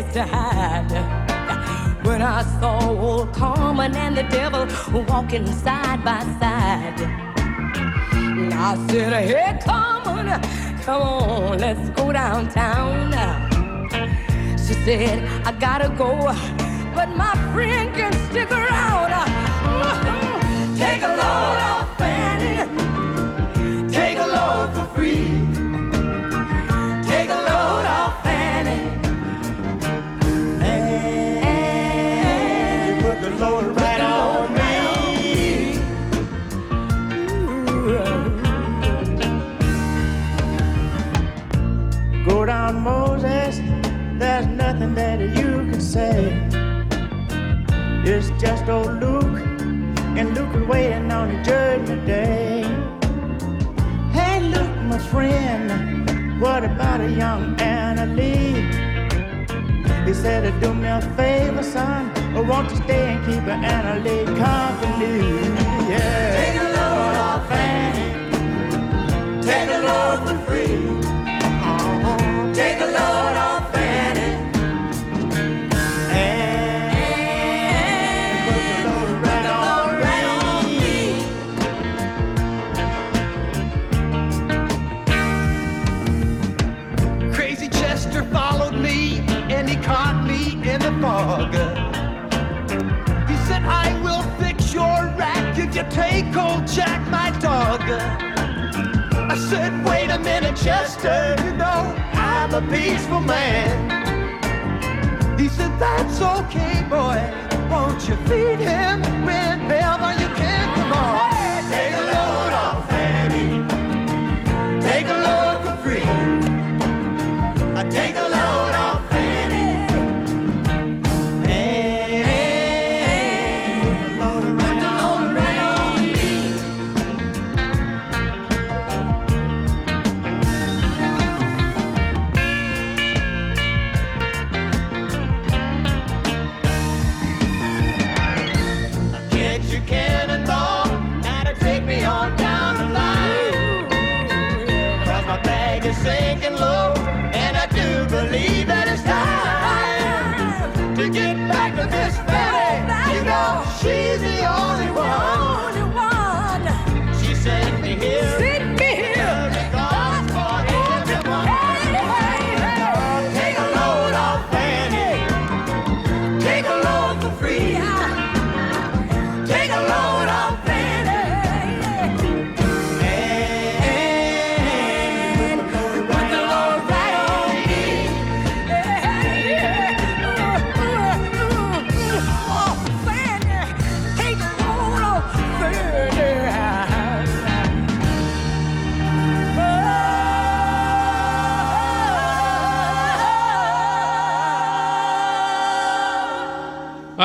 place to hide. When I saw old Carmen and the devil walking side by side, I said, Hey, Carmen, come on, let's go downtown. She said, I gotta go, but my friend can stick around. Take a load off say. It's just old Luke, and Luke is waiting on the judgment day. Hey, Luke, my friend, what about a young Anna Lee? He said, Do me a favor, son, or won't you stay and keep Anna Lee company? Yeah. Take a load off Annie. Take a load for free. Take old Jack, my dog. I said, wait a minute, Chester, you know I'm a peaceful man. He said, that's okay, boy. Won't you feed him whenever you can? Come on.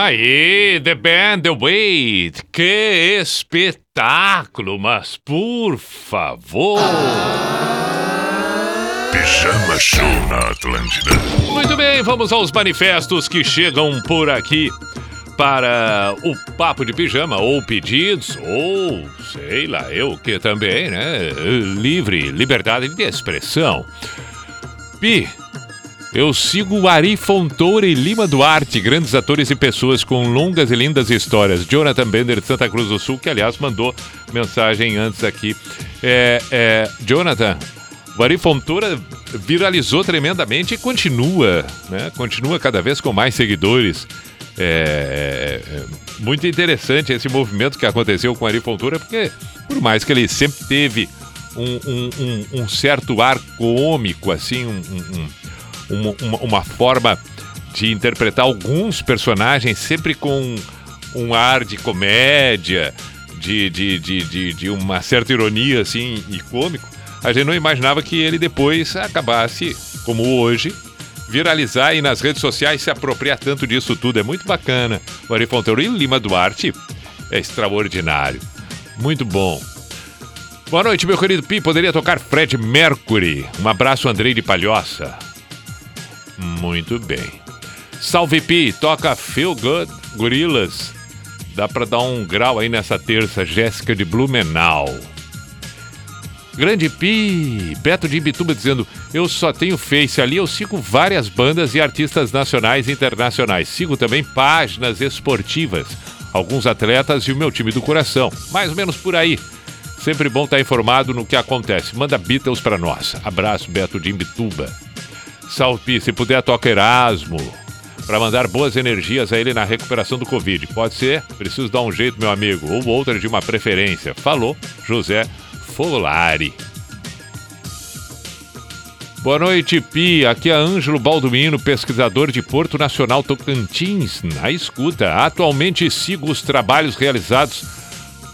Aí, The Band, The Wait. Que espetáculo, mas por favor. Pijama Show na Atlântida. Muito bem, vamos aos manifestos que chegam por aqui para o Papo de Pijama, ou pedidos, ou sei lá, eu que também, né? Livre, liberdade de expressão. Pi, eu sigo o Ari Fontoura e Lima Duarte, grandes atores e pessoas com longas e lindas histórias. Jonathan Bender de Santa Cruz do Sul, que aliás mandou mensagem antes aqui. É, é, Jonathan, o Ari Fontoura viralizou tremendamente e continua, né? Continua cada vez com mais seguidores. É, é, é muito interessante esse movimento que aconteceu com o Ari Fontoura, porque por mais que ele sempre teve um, um- um- um certo ar cômico, assim, um- um- um- uma, uma- forma de interpretar alguns personagens sempre com um ar de comédia, de, de, de, de, de uma certa ironia assim e cômico, a gente não imaginava que ele depois acabasse, como hoje, viralizar e nas redes sociais se apropriar tanto disso tudo. É muito bacana. O Ari Fonteiro e Lima Duarte é extraordinário. Muito bom. Boa noite, meu querido Pi. Poderia tocar Fred Mercury. Um abraço, Andrei de Palhoça. Muito bem. Salve Pi, toca Feel Good Gorilas. Dá pra dar um grau aí nessa terça, Jéssica de Blumenau. Grande Pi, Beto de Ibituba dizendo: Eu só tenho Face ali, eu sigo várias bandas e artistas nacionais e internacionais. Sigo também páginas esportivas, alguns atletas e o meu time do coração. Mais ou menos por aí. Sempre bom estar informado no que acontece. Manda Beatles pra nós. Abraço, Beto de Imbituba. Salve, Pi, se puder, toca Erasmo. Para mandar boas energias a ele na recuperação do Covid. Pode ser? Preciso dar um jeito, meu amigo. Ou outra de uma preferência. Falou, José Folari. Boa noite, Pi. Aqui é Ângelo Baldomino, pesquisador de Porto Nacional Tocantins, na escuta. Atualmente sigo os trabalhos realizados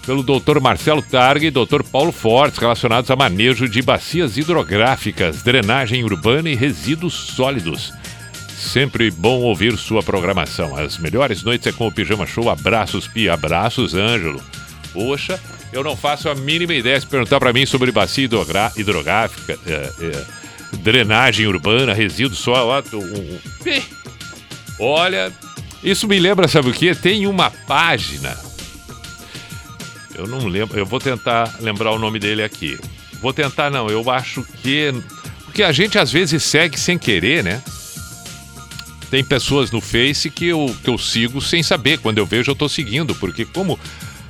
pelo Dr. Marcelo Targa e Dr. Paulo Fortes relacionados a manejo de bacias hidrográficas, drenagem urbana e resíduos sólidos. Sempre bom ouvir sua programação. As melhores noites é com o Pijama Show. Abraços, Pi. Abraços, Ângelo. Poxa, eu não faço a mínima ideia se perguntar para mim sobre bacia hidrográfica, é, é, drenagem urbana, resíduos sólidos. Um. Olha, isso me lembra, sabe o que? Tem uma página eu não lembro, eu vou tentar lembrar o nome dele aqui. Vou tentar, não, eu acho que. Porque a gente às vezes segue sem querer, né? Tem pessoas no Face que eu, que eu sigo sem saber. Quando eu vejo, eu tô seguindo, porque como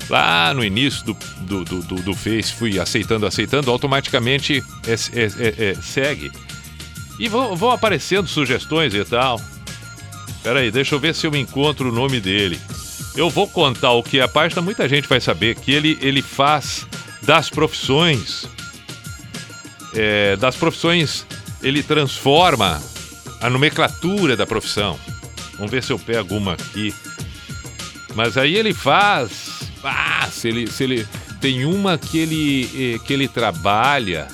lá no início do, do, do, do- do Face fui aceitando, aceitando, automaticamente é- é- é- é, segue. E vão, vão aparecendo sugestões e tal. Peraí, deixa eu ver se eu encontro o nome dele. Eu vou contar o que é a página, muita gente vai saber que ele, ele faz das profissões. é, das profissões, ele transforma a nomenclatura da profissão. Vamos ver se eu pego uma aqui. Mas aí ele faz. Ah, se ele, se ele. Tem uma que ele, eh, que ele trabalha.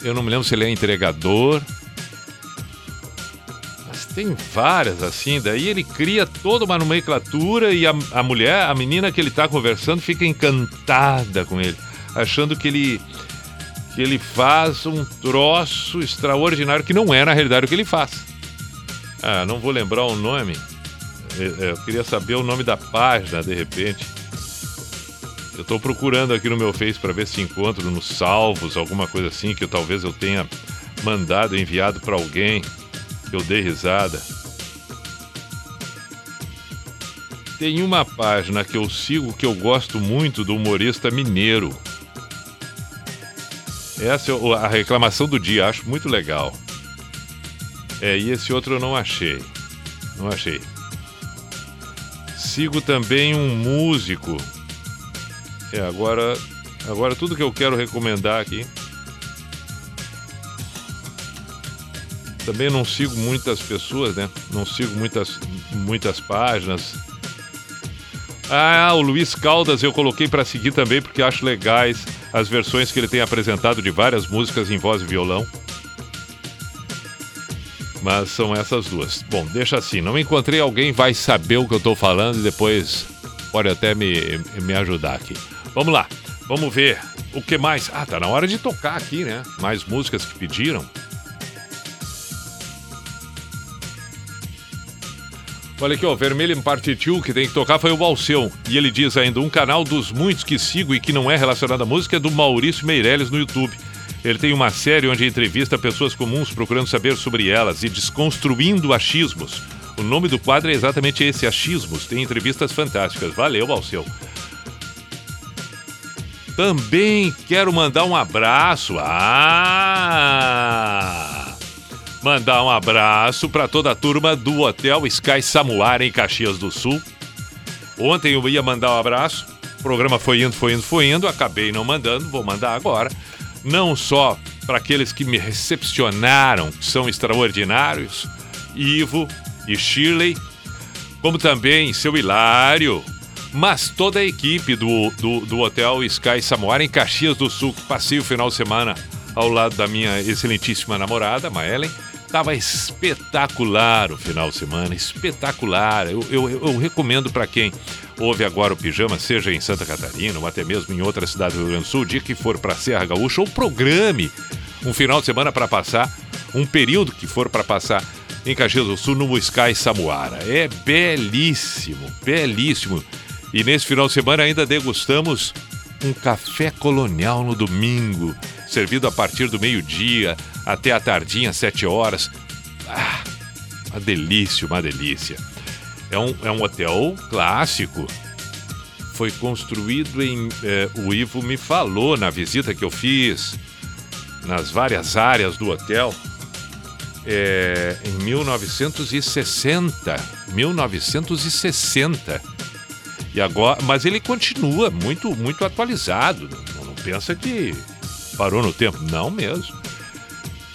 Eu não me lembro se ele é entregador. Tem várias assim. Daí ele cria toda uma nomenclatura e a, a mulher, a menina que ele tá conversando, fica encantada com ele, achando que ele que ele faz um troço extraordinário que não é na realidade o que ele faz. Ah, não vou lembrar o nome. É, é, Eu queria saber o nome da página de repente. Eu tô procurando aqui no meu Face para ver se encontro nos salvos, alguma coisa assim que eu, talvez eu tenha mandado, enviado para alguém eu dei risada. Tem uma página que eu sigo que eu gosto muito do humorista mineiro. Essa é a reclamação do dia, acho muito legal. É, e esse outro eu não achei. Não achei. Sigo também um músico. É, agora, agora tudo que eu quero recomendar aqui. Também não sigo muitas pessoas, né? Não sigo muitas, muitas páginas. Ah, o Luiz Caldas eu coloquei para seguir também porque acho legais as versões que ele tem apresentado de várias músicas em voz e violão. Mas são essas duas. Bom, deixa assim. Não encontrei alguém vai saber o que eu tô falando e depois pode até me, me ajudar aqui. Vamos lá. Vamos ver o que mais. Ah, tá na hora de tocar aqui, né? Mais músicas que pediram. Olha aqui, ó, Vermelho em Partitiu, que tem que tocar foi o Alceu. E ele diz ainda: um canal dos muitos que sigo e que não é relacionado à música é do Maurício Meirelles no YouTube. Ele tem uma série onde entrevista pessoas comuns procurando saber sobre elas e desconstruindo achismos. O nome do quadro é exatamente esse, Achismos. Tem entrevistas fantásticas. Valeu, Alceu. Também quero mandar um abraço. Ah! Mandar um abraço para toda a turma do Hotel Sky Samuara em Caxias do Sul. Ontem eu ia mandar um abraço. O programa foi indo, foi indo, foi indo. Acabei não mandando, vou mandar agora. Não só para aqueles que me recepcionaram, que são extraordinários, Ivo e Shirley, como também seu Hilário, mas toda a equipe do, do, do Hotel Sky Samoara em Caxias do Sul, que passei o final de semana ao lado da minha excelentíssima namorada, Maelen. Tava espetacular o final de semana, espetacular. Eu, eu, eu recomendo para quem ouve agora o Pijama, seja em Santa Catarina ou até mesmo em outra cidade do Rio Grande do Sul, o dia que for para Serra Gaúcha, ou programe um final de semana para passar, um período que for para passar em Caxias do Sul no Sky Samuara. É belíssimo, belíssimo. E nesse final de semana ainda degustamos um café colonial no domingo, servido a partir do meio-dia até a tardinha, sete horas. Ah, uma delícia, uma delícia. É um, é um hotel clássico. Foi construído em. eh, o Ivo me falou na visita que eu fiz nas várias áreas do hotel. é, em 1960. 1960. E agora, mas ele continua muito, muito atualizado. Não, não pensa que parou no tempo. Não mesmo.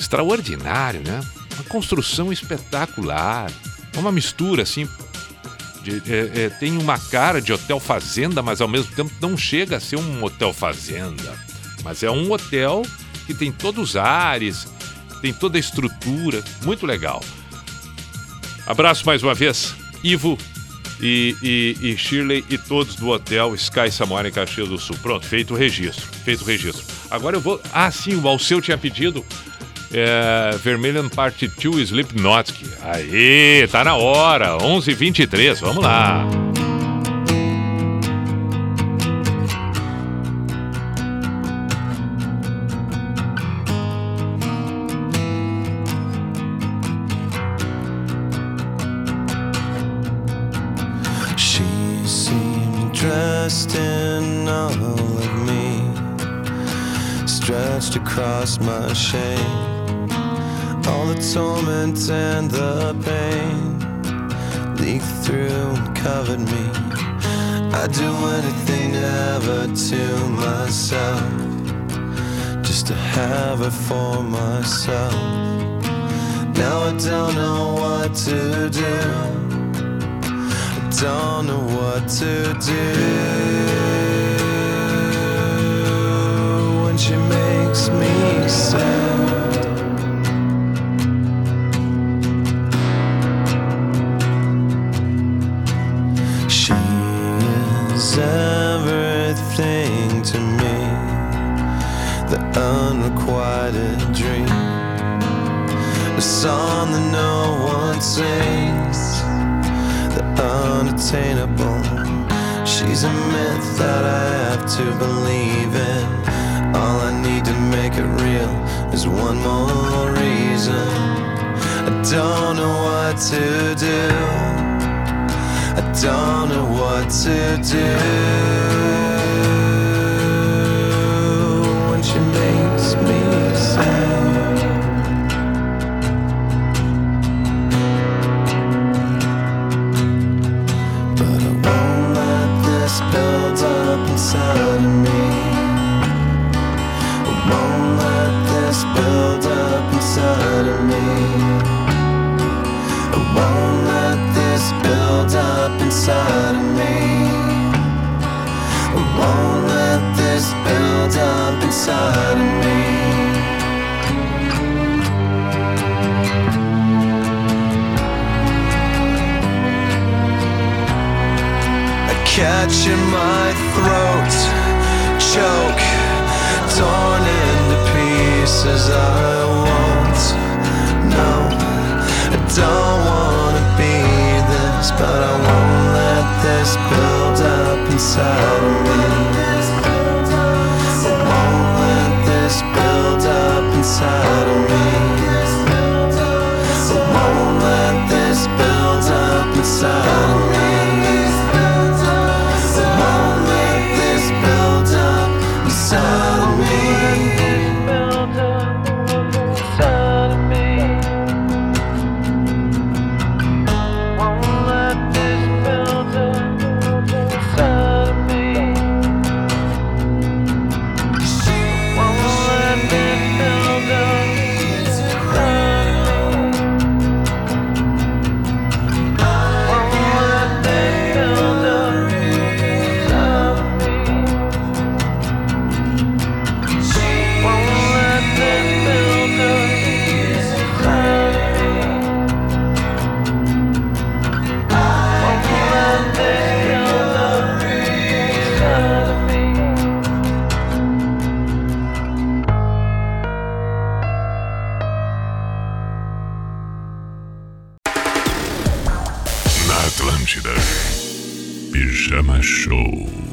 Extraordinário, né? Uma construção espetacular. Uma mistura assim. de- é- é, tem uma cara de hotel fazenda, mas ao mesmo tempo não chega a ser um hotel fazenda. Mas é um hotel que tem todos os ares, tem toda a estrutura. Muito legal. Abraço mais uma vez, Ivo e, e- e Shirley e todos do hotel Sky Samoa em Caxias do Sul. Pronto, feito o registro. Feito o registro. Agora eu vou. Ah, sim, o Alceu tinha pedido. É, Vermilion Part 2 Slipknot. Aê, tá na hora. 11h23, vamos lá. Across my shame. All the torment and the pain leaked through and covered me. I'd do anything her to myself, just to have her for myself. Now I don't know what to do I don't know what to do unrequited dream, a song that no one sings the unattainable. She's a myth that I have to believe in. All I need to make it real is one more reason. I don't know what to do. I don't know what to do inside of me. I catch in my throat, choke, torn into pieces. I won't, no, I don't wanna be this, but I won't let this build up inside of me. inside Atlântida. Pijama Show.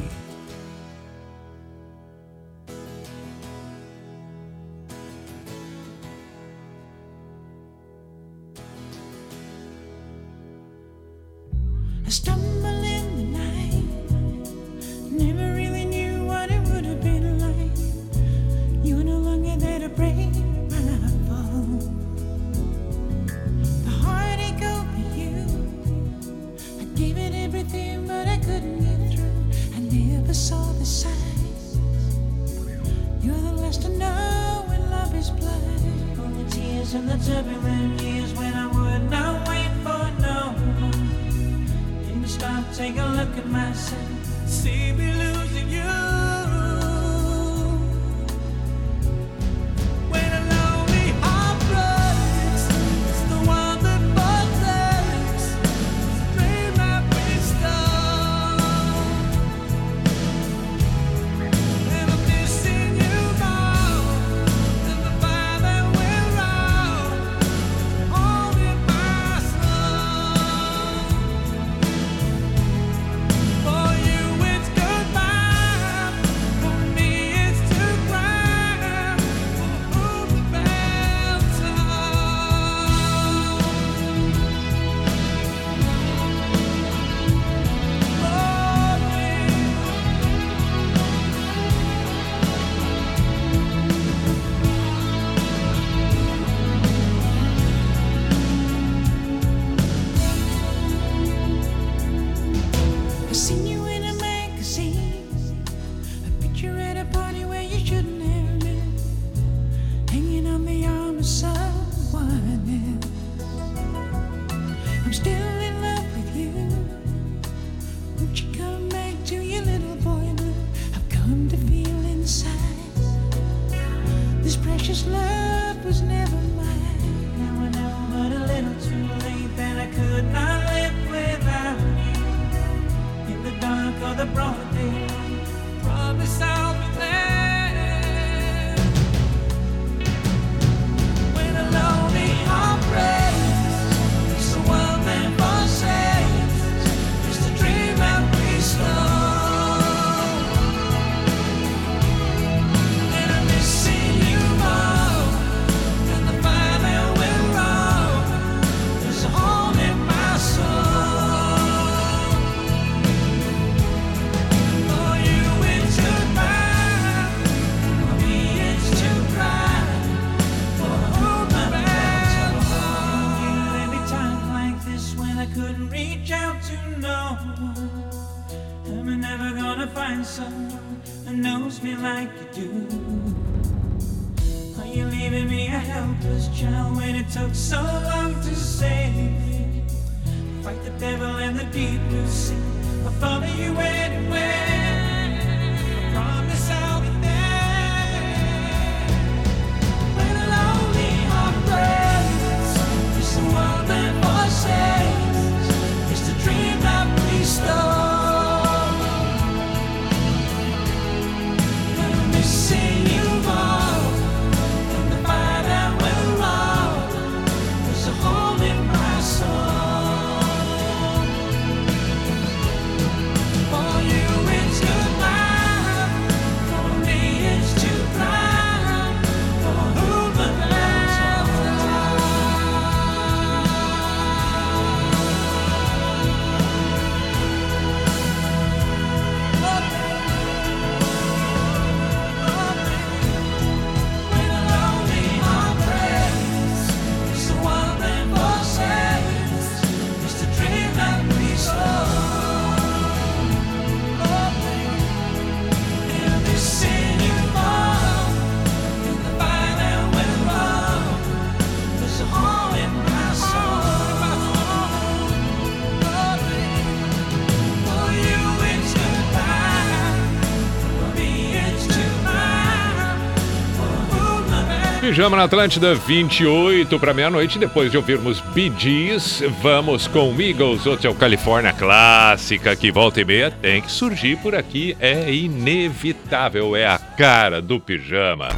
Pijama na Atlântida, 28 para meia-noite. Depois de ouvirmos BGs, vamos com Eagles Hotel Califórnia clássica, que volta e meia tem que surgir por aqui. É inevitável, é a cara do pijama.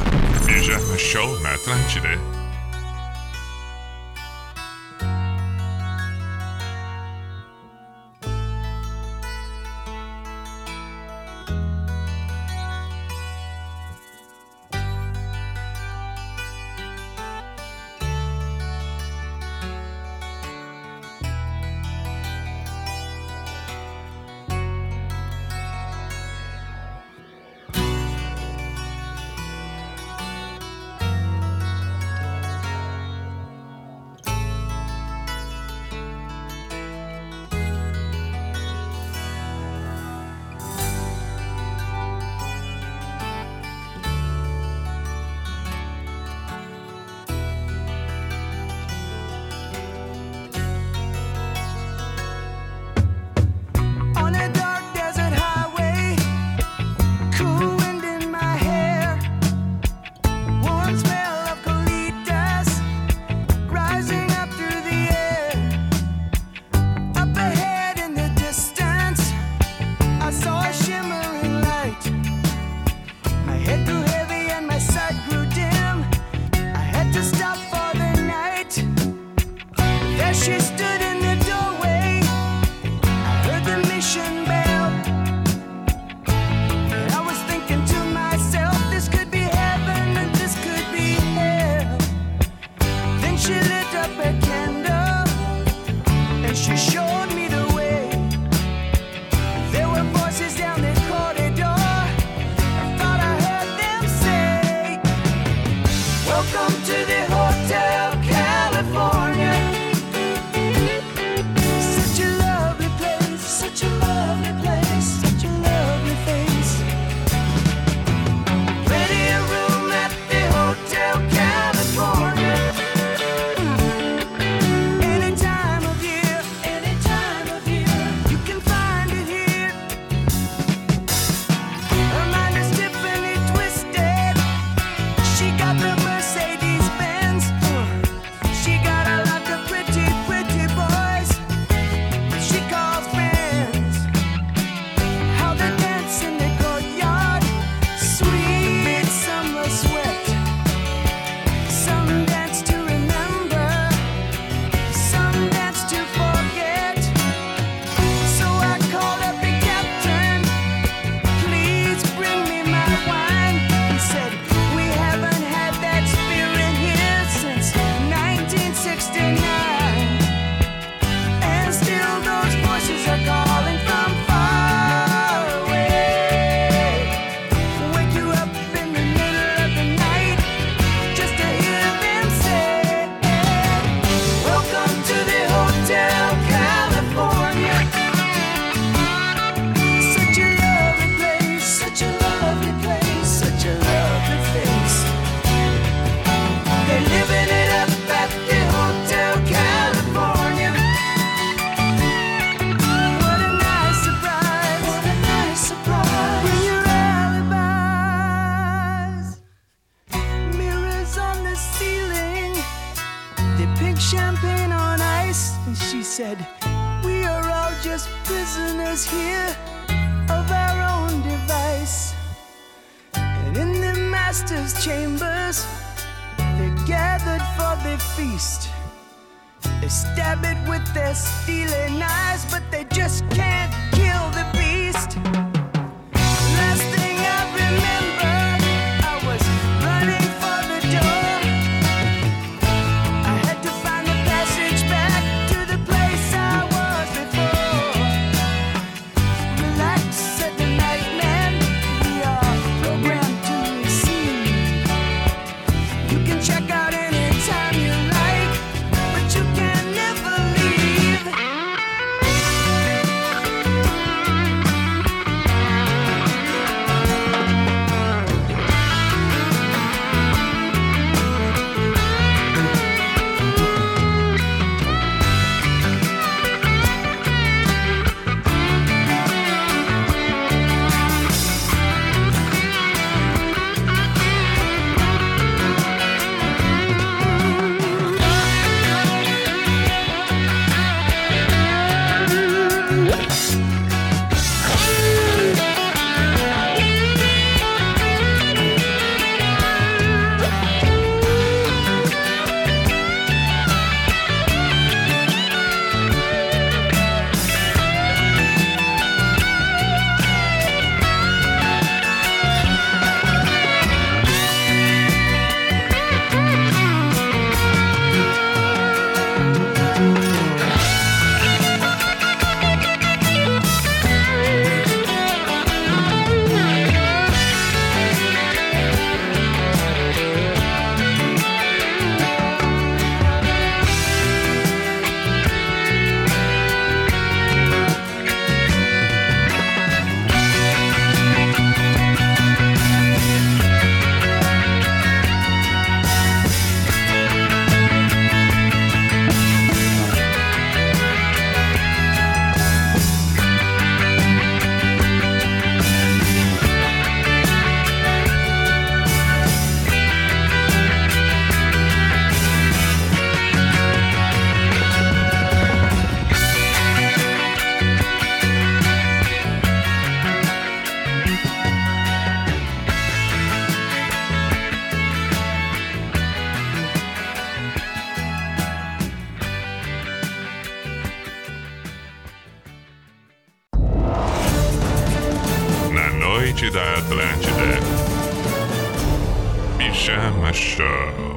Pijama Show na Atlântida. Atlântida. Pijama Show.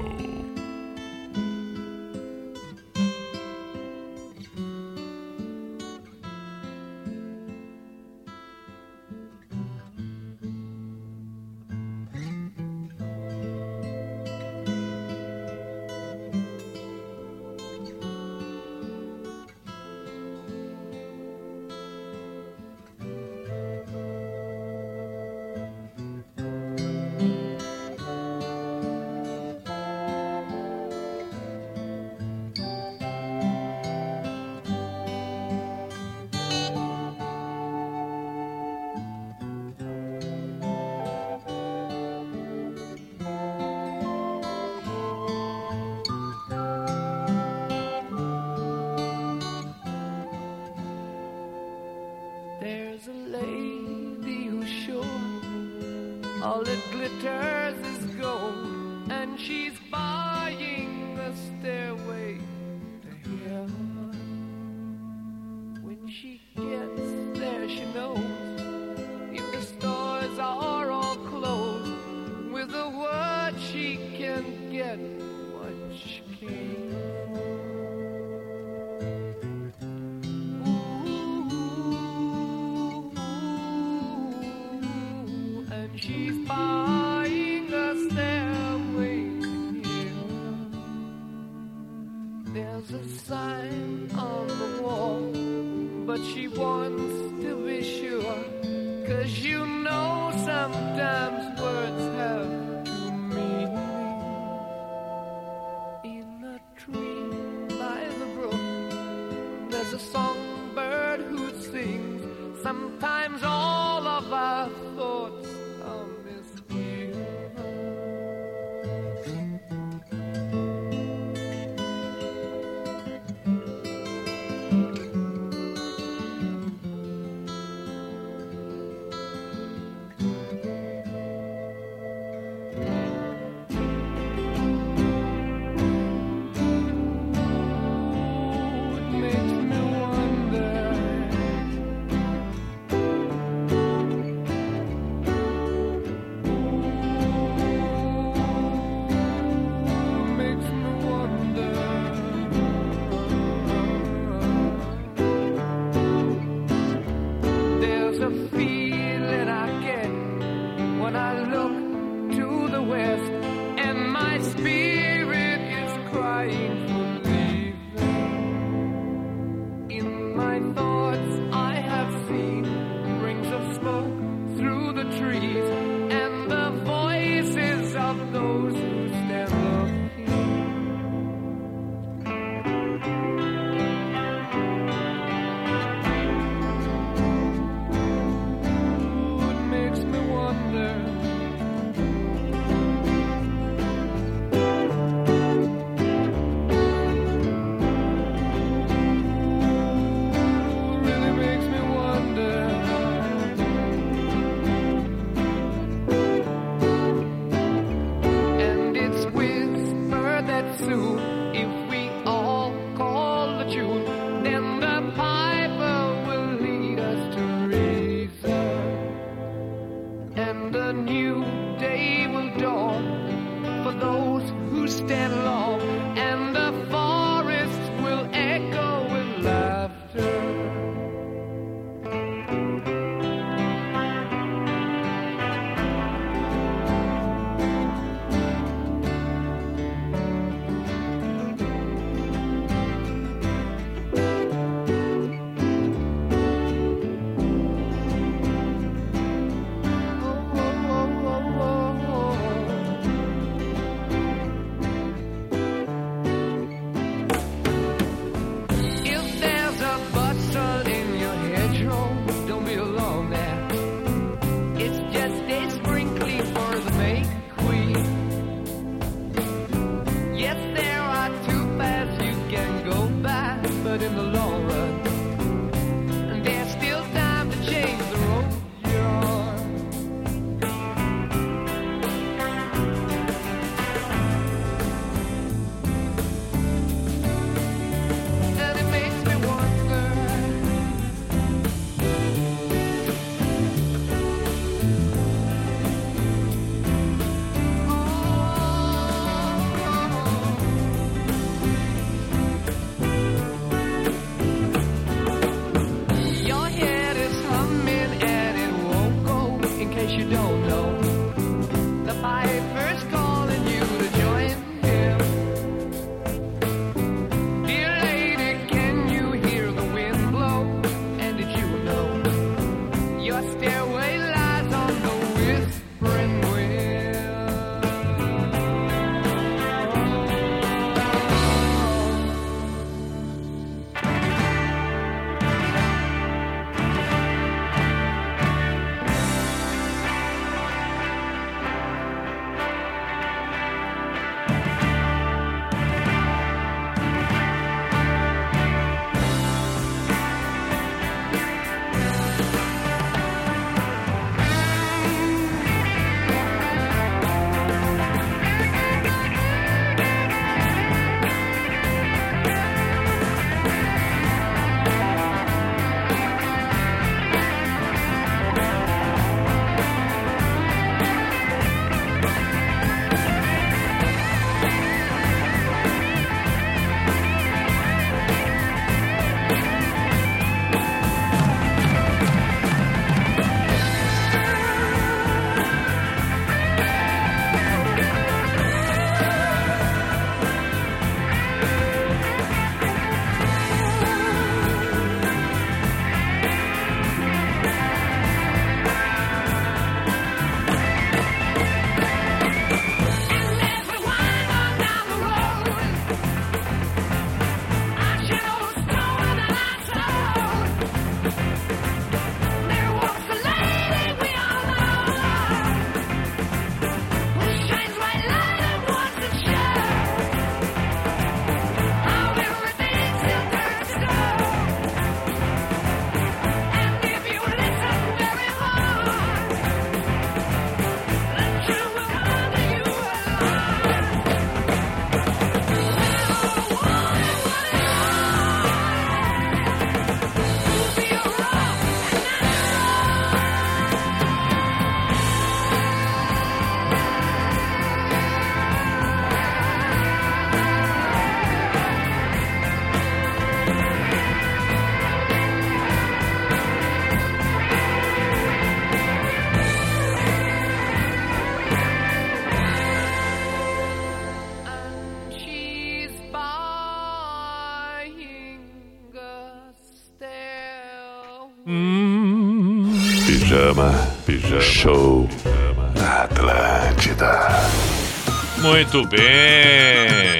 Muito bem,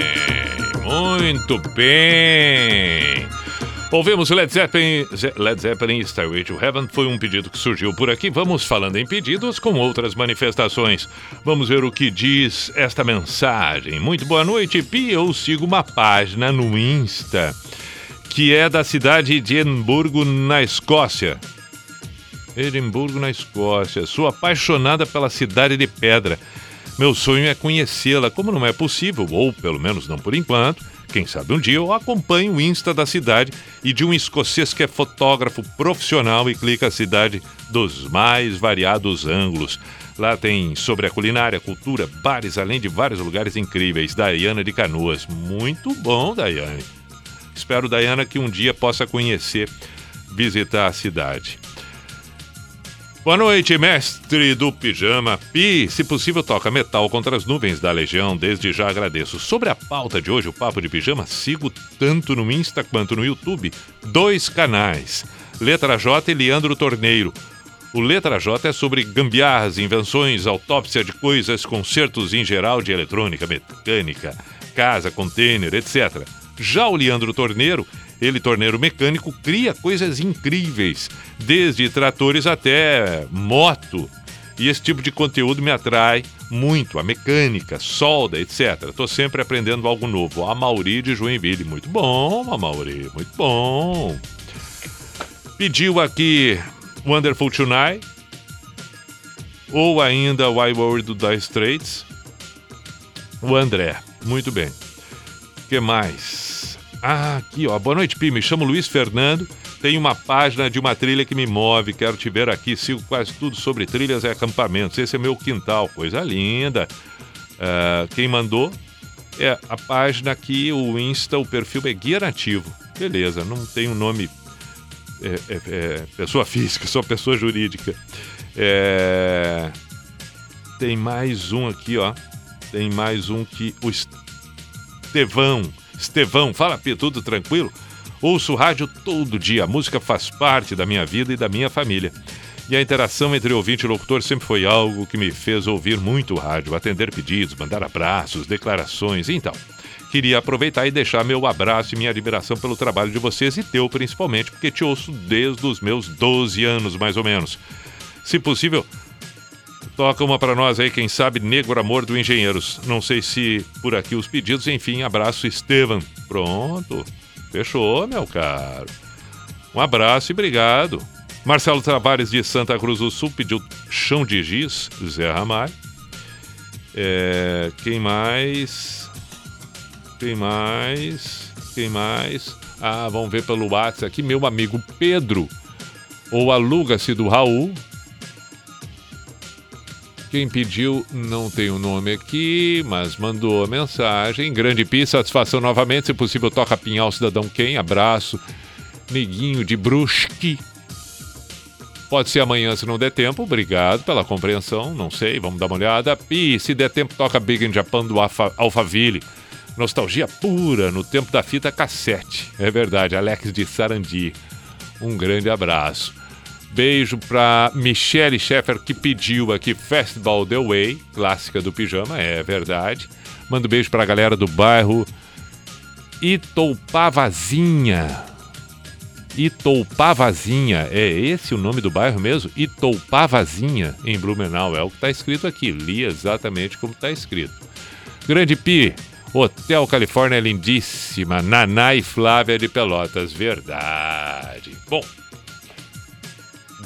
muito bem. Ouvimos Led Zeppelin, Ze- Led Zeppelin Starway to Heaven foi um pedido que surgiu por aqui. Vamos falando em pedidos com outras manifestações. Vamos ver o que diz esta mensagem. Muito boa noite, Pi. Eu sigo uma página no Insta que é da cidade de Edimburgo, na Escócia. Edimburgo, na Escócia. Sou apaixonada pela cidade de pedra. Meu sonho é conhecê-la, como não é possível, ou pelo menos não por enquanto. Quem sabe um dia eu acompanho o Insta da cidade e de um escocês que é fotógrafo profissional e clica a cidade dos mais variados ângulos. Lá tem sobre a culinária, cultura, bares, além de vários lugares incríveis. Daiana de Canoas. Muito bom, Daiane. Espero, Daiana, que um dia possa conhecer, visitar a cidade. Boa noite, mestre do pijama. Pi, se possível, toca metal contra as nuvens da Legião. Desde já agradeço. Sobre a pauta de hoje, o Papo de Pijama, sigo tanto no Insta quanto no YouTube. Dois canais. Letra J e Leandro Torneiro. O Letra J é sobre gambiarras, invenções, autópsia de coisas, concertos em geral de eletrônica, mecânica, casa, container, etc. Já o Leandro Torneiro, ele torneiro mecânico, cria coisas incríveis, desde tratores até moto. E esse tipo de conteúdo me atrai muito, a mecânica, solda, etc. Tô sempre aprendendo algo novo. A Mauri de Joinville, muito bom, a Mauri, muito bom. Pediu aqui Wonderful Tonight, ou ainda Why World do Dire Straits. O André, muito bem. O que mais? Ah, aqui, ó. Boa noite, Pi. Me chamo Luiz Fernando. Tenho uma página de uma trilha que me move. Quero te ver aqui. Sigo quase tudo sobre trilhas e acampamentos. Esse é meu quintal. Coisa linda. Ah, quem mandou é a página aqui, o Insta, o perfil é Guia Nativo. Beleza, não tem um nome é, é, é, pessoa física, só pessoa jurídica. É, tem mais um aqui, ó. Tem mais um que o Estevão. Estevão, fala Pi, tudo tranquilo? Ouço rádio todo dia. A música faz parte da minha vida e da minha família. E a interação entre ouvinte e locutor sempre foi algo que me fez ouvir muito rádio, atender pedidos, mandar abraços, declarações, então. Queria aproveitar e deixar meu abraço e minha admiração pelo trabalho de vocês e teu principalmente, porque te ouço desde os meus 12 anos, mais ou menos. Se possível, toca uma para nós aí, quem sabe, Negro Amor do Engenheiros. Não sei se por aqui os pedidos, enfim, abraço, Estevam. Pronto, fechou, meu caro. Um abraço e obrigado. Marcelo Tavares de Santa Cruz do Sul pediu Chão de Giz, Zé Ramalho. É, quem mais? Quem mais? Quem mais? Ah, vamos ver pelo WhatsApp aqui. Meu amigo Pedro, ou aluga-se do Raul. Quem pediu não tem o nome aqui, mas mandou a mensagem. Grande Pi, satisfação novamente. Se possível, toca Pinhal Cidadão Quem. Abraço. Neguinho de Brusque. Pode ser amanhã se não der tempo. Obrigado pela compreensão. Não sei, vamos dar uma olhada. Pi, se der tempo, toca Big in Japan do Alfa- Alphaville. Nostalgia pura no tempo da fita cassete. É verdade, Alex de Sarandi. Um grande abraço. Beijo pra Michelle Sheffer que pediu aqui Festival The Way, clássica do pijama, é verdade. Mando beijo pra galera do bairro Itoupavazinha. Itoupavazinha, é esse o nome do bairro mesmo? Itoupavazinha, em Blumenau, é o que tá escrito aqui. Li exatamente como tá escrito. Grande Pi, Hotel Califórnia é lindíssima. Naná e Flávia de Pelotas, verdade. Bom,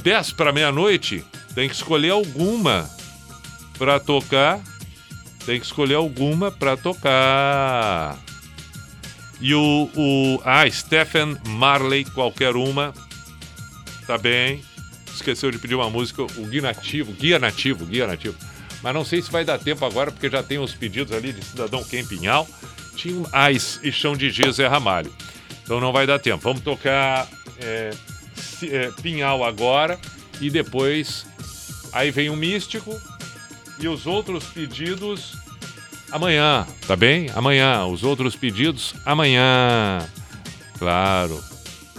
10 para meia-noite, tem que escolher alguma para tocar. Tem que escolher alguma para tocar. E o, o. Ah, Stephen Marley, qualquer uma. Tá bem. Esqueceu de pedir uma música, o Guia Nativo, Guia Nativo, Guia Nativo. Mas não sei se vai dar tempo agora, porque já tem os pedidos ali de Cidadão Quem Pinhal. Tinha, ah, e, Chão de Giz é Ramalho. Então não vai dar tempo. Vamos tocar é, é, Pinhal agora e depois aí vem o Místico e os outros pedidos amanhã, tá bem? Amanhã. Os outros pedidos amanhã. Claro.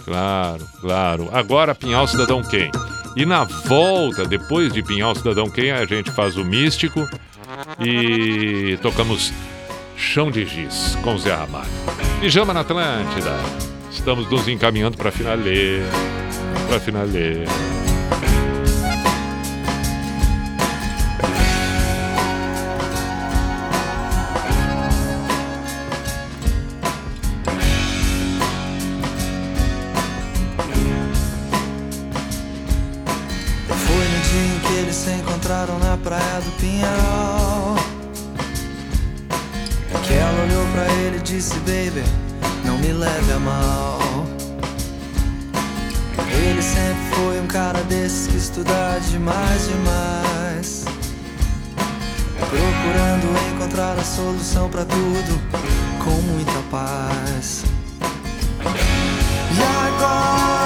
Claro, claro. Agora Pinhal Cidadão Quem? E na volta, depois de Pinhal Cidadão Quem, a gente faz o místico e tocamos Chão de Giz com Zé Ramalho. Pijama na Atlântida. Estamos nos encaminhando para finalê. Para Foi no dia em que eles se encontraram na praia do Pinhal. Que ela olhou pra ele e disse: Baby, não me leve a mal. Ele sempre foi um cara desses que estuda demais, demais. Procurando encontrar a solução pra tudo com muita paz. E agora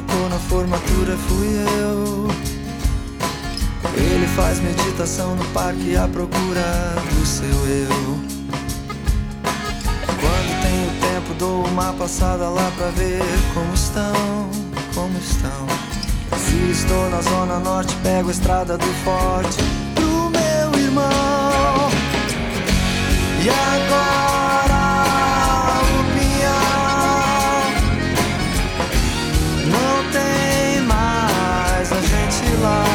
tocou na formatura fui eu. Ele faz meditação no parque à procura do seu eu. Quando tenho tempo, dou uma passada lá pra ver como estão, como estão. Se estou na zona norte, pego a estrada do forte pro meu irmão. E agora a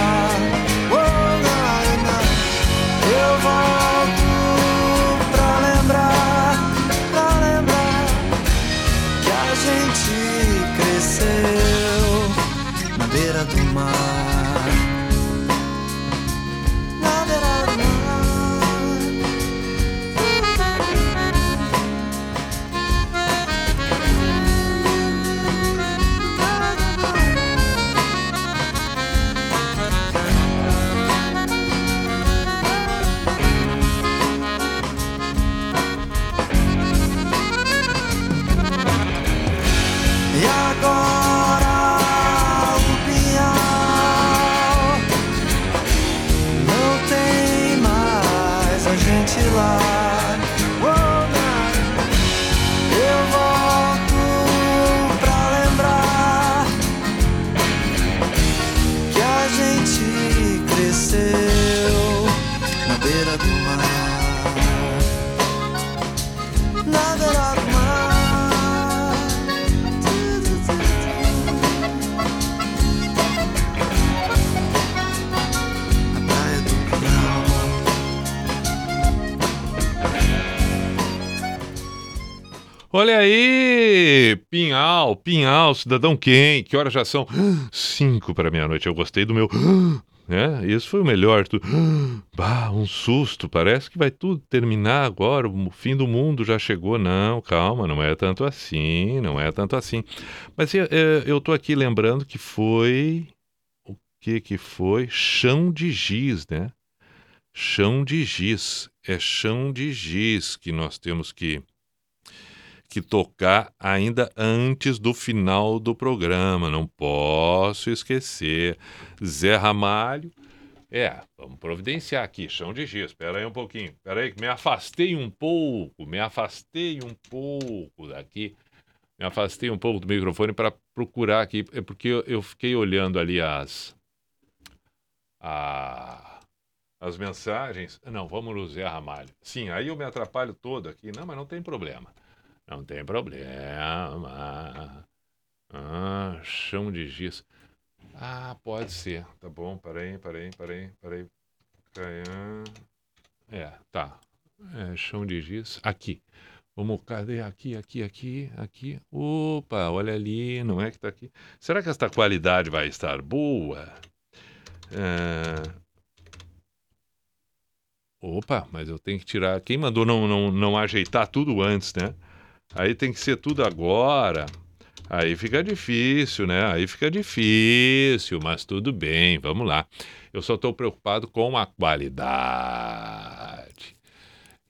Olha aí! Pinhal, Pinhal, cidadão quem? Que horas já são? Cinco para meia-noite. Eu gostei do meu. É, isso foi o melhor. Tu... Bah, um susto. Parece que vai tudo terminar agora. O fim do mundo já chegou. Não, calma, não é tanto assim. Não é tanto assim. Mas é, é, eu tô aqui lembrando que foi. O que que foi? Chão de giz, né? Chão de giz. É chão de giz que nós temos que que tocar ainda antes do final do programa. Não posso esquecer. Zé Ramalho. É, vamos providenciar aqui, chão de giz. Espera aí um pouquinho. Espera aí, que me afastei um pouco. Me afastei um pouco daqui. Me afastei um pouco do microfone para procurar aqui. É porque eu, eu fiquei olhando ali as. A, as mensagens. Não, vamos no Zé Ramalho. Sim, aí eu me atrapalho todo aqui. Não, mas não tem problema. Não tem problema. Ah, chão de giz. Ah, pode ser. Tá bom, peraí, peraí, peraí, peraí. É, tá. É, chão de giz. Aqui. Vamos, cadê? Aqui, aqui, aqui, aqui. Opa, olha ali, não é que tá aqui. Será que esta qualidade vai estar boa? É... Opa, mas eu tenho que tirar. Quem mandou não, não, não ajeitar tudo antes, né? Aí tem que ser tudo agora. Aí fica difícil, né? Aí fica difícil, mas tudo bem, vamos lá. Eu só estou preocupado com a qualidade.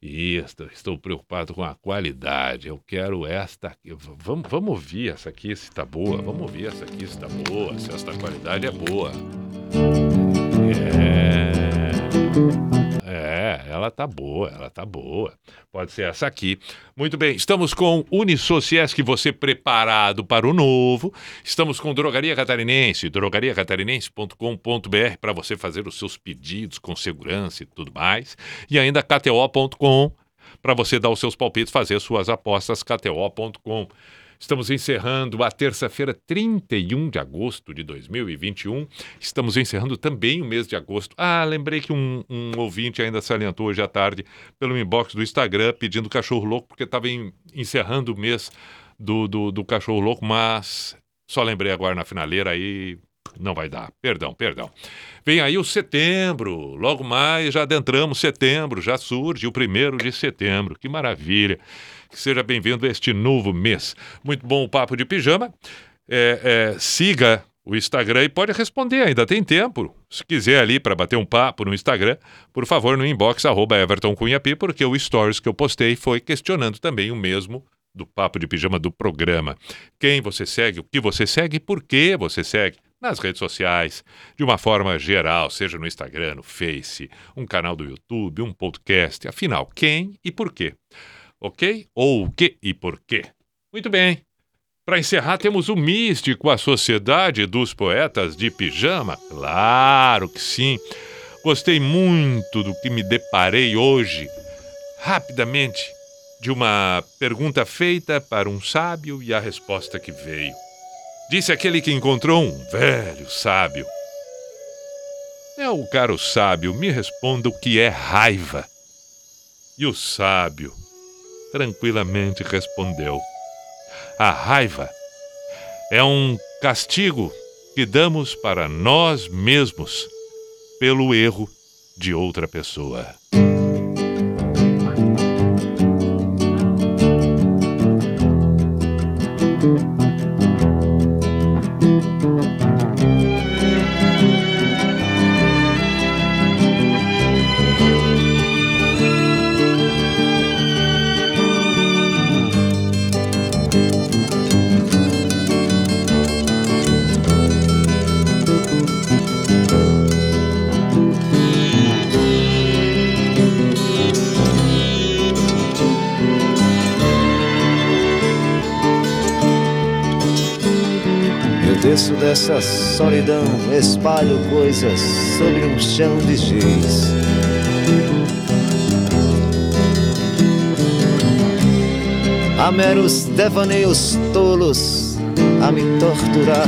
Isso, estou preocupado com a qualidade. Eu quero esta. aqui. Vamos, vamos ouvir essa aqui se está boa. Vamos ouvir essa aqui se está boa. Se esta qualidade é boa. É. Ela tá boa, ela tá boa. Pode ser essa aqui. Muito bem, estamos com Unisociesc, você preparado para o novo. Estamos com Drogaria Catarinense, drogariacatarinense.com.br para você fazer os seus pedidos com segurança e tudo mais. E ainda KTO.com para você dar os seus palpites, fazer suas apostas, KTO.com. Estamos encerrando a terça-feira, 31 de agosto de 2021. Estamos encerrando também o mês de agosto. Ah, lembrei que um, um ouvinte ainda salientou hoje à tarde pelo inbox do Instagram pedindo cachorro louco, porque estava encerrando o mês do, do, do cachorro louco, mas só lembrei agora na finaleira aí. Não vai dar. Perdão, perdão. Vem aí o setembro. Logo mais, já adentramos setembro, já surge o primeiro de setembro. Que maravilha. Que seja bem-vindo a este novo mês. Muito bom o Papo de Pijama. É, é, siga o Instagram e pode responder, ainda tem tempo. Se quiser ali para bater um papo no Instagram, por favor, no inbox arroba Everton Cunha Pi, porque o stories que eu postei foi questionando também o mesmo do Papo de Pijama do programa. Quem você segue, o que você segue e por que você segue nas redes sociais, de uma forma geral, seja no Instagram, no Face, um canal do YouTube, um podcast, afinal, quem e por quê? Ok? Ou o que e por quê? Muito bem. Para encerrar, temos o Místico, a Sociedade dos Poetas de Pijama. Claro que sim. Gostei muito do que me deparei hoje. Rapidamente, de uma pergunta feita para um sábio e a resposta que veio. Disse aquele que encontrou um velho sábio. Meu caro sábio, me responda o que é raiva. E o sábio tranquilamente respondeu: A raiva é um castigo que damos para nós mesmos pelo erro de outra pessoa. Dessa solidão, espalho coisas sobre um chão de giz. Há meros devaneios tolos a me torturar.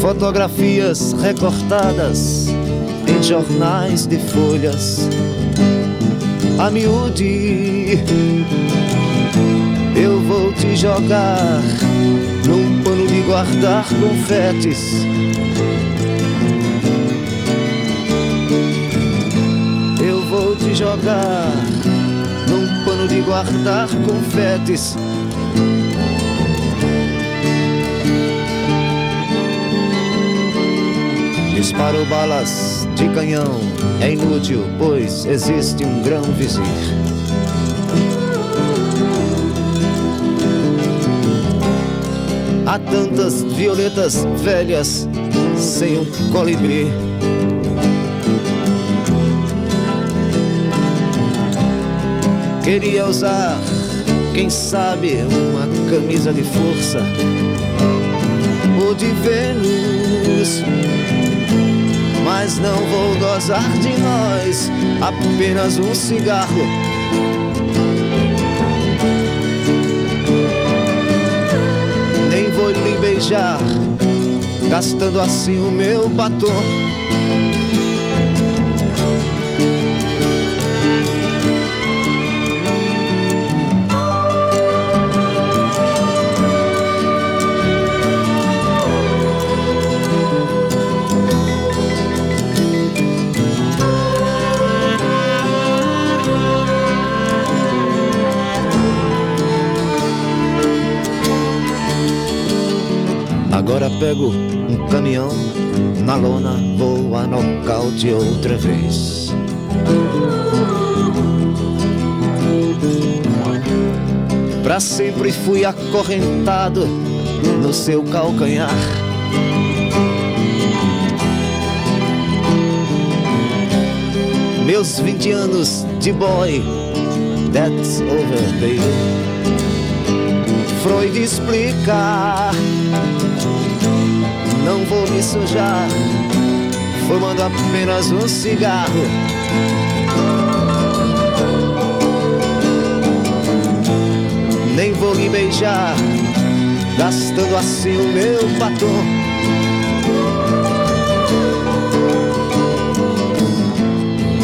Fotografias recortadas em jornais de folhas. A miúde eu vou te jogar num pano de guardar confetes. Eu vou te jogar num pano de guardar confetes. Disparo balas de canhão, é inútil, pois existe um grão vizir. Há tantas violetas velhas sem um colibri. Queria usar, quem sabe, uma camisa de força ou de Vênus. Mas não vou gozar de nós, apenas um cigarro. Beijar, gastando assim o meu batom. Agora pego um caminhão na lona, vou a nocaute outra vez. Pra sempre fui acorrentado no seu calcanhar. Meus 20 anos de boy, that's over, baby. Freud explicar, não vou me sujar, fumando apenas um cigarro. Nem vou lhe beijar, gastando assim o meu batom.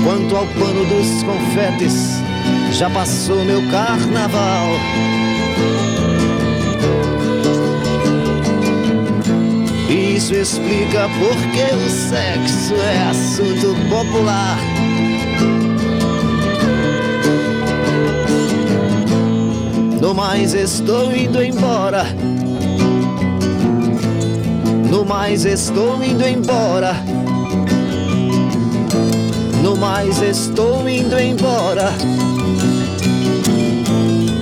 Quanto ao pano dos confetes, já passou meu carnaval. Isso explica porque o sexo é assunto popular. No mais estou indo embora. No mais estou indo embora. No mais estou indo embora.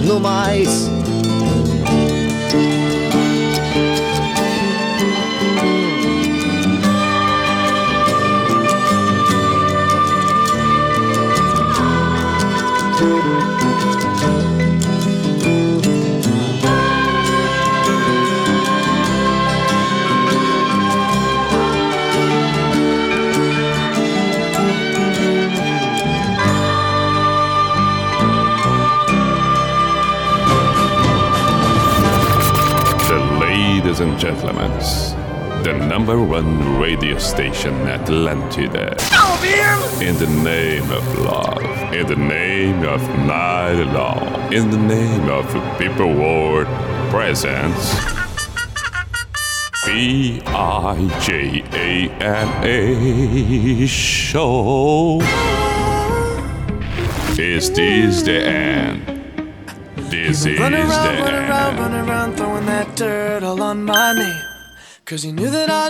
No mais. Gentlemen, the number one radio station Atlantida. In the name of love, in the name of night long, in the name of people world presence. B I J A N A show. Is this the end? Is Run around, run around, run around, throwing that dirt all on my name. Cause you knew that I'd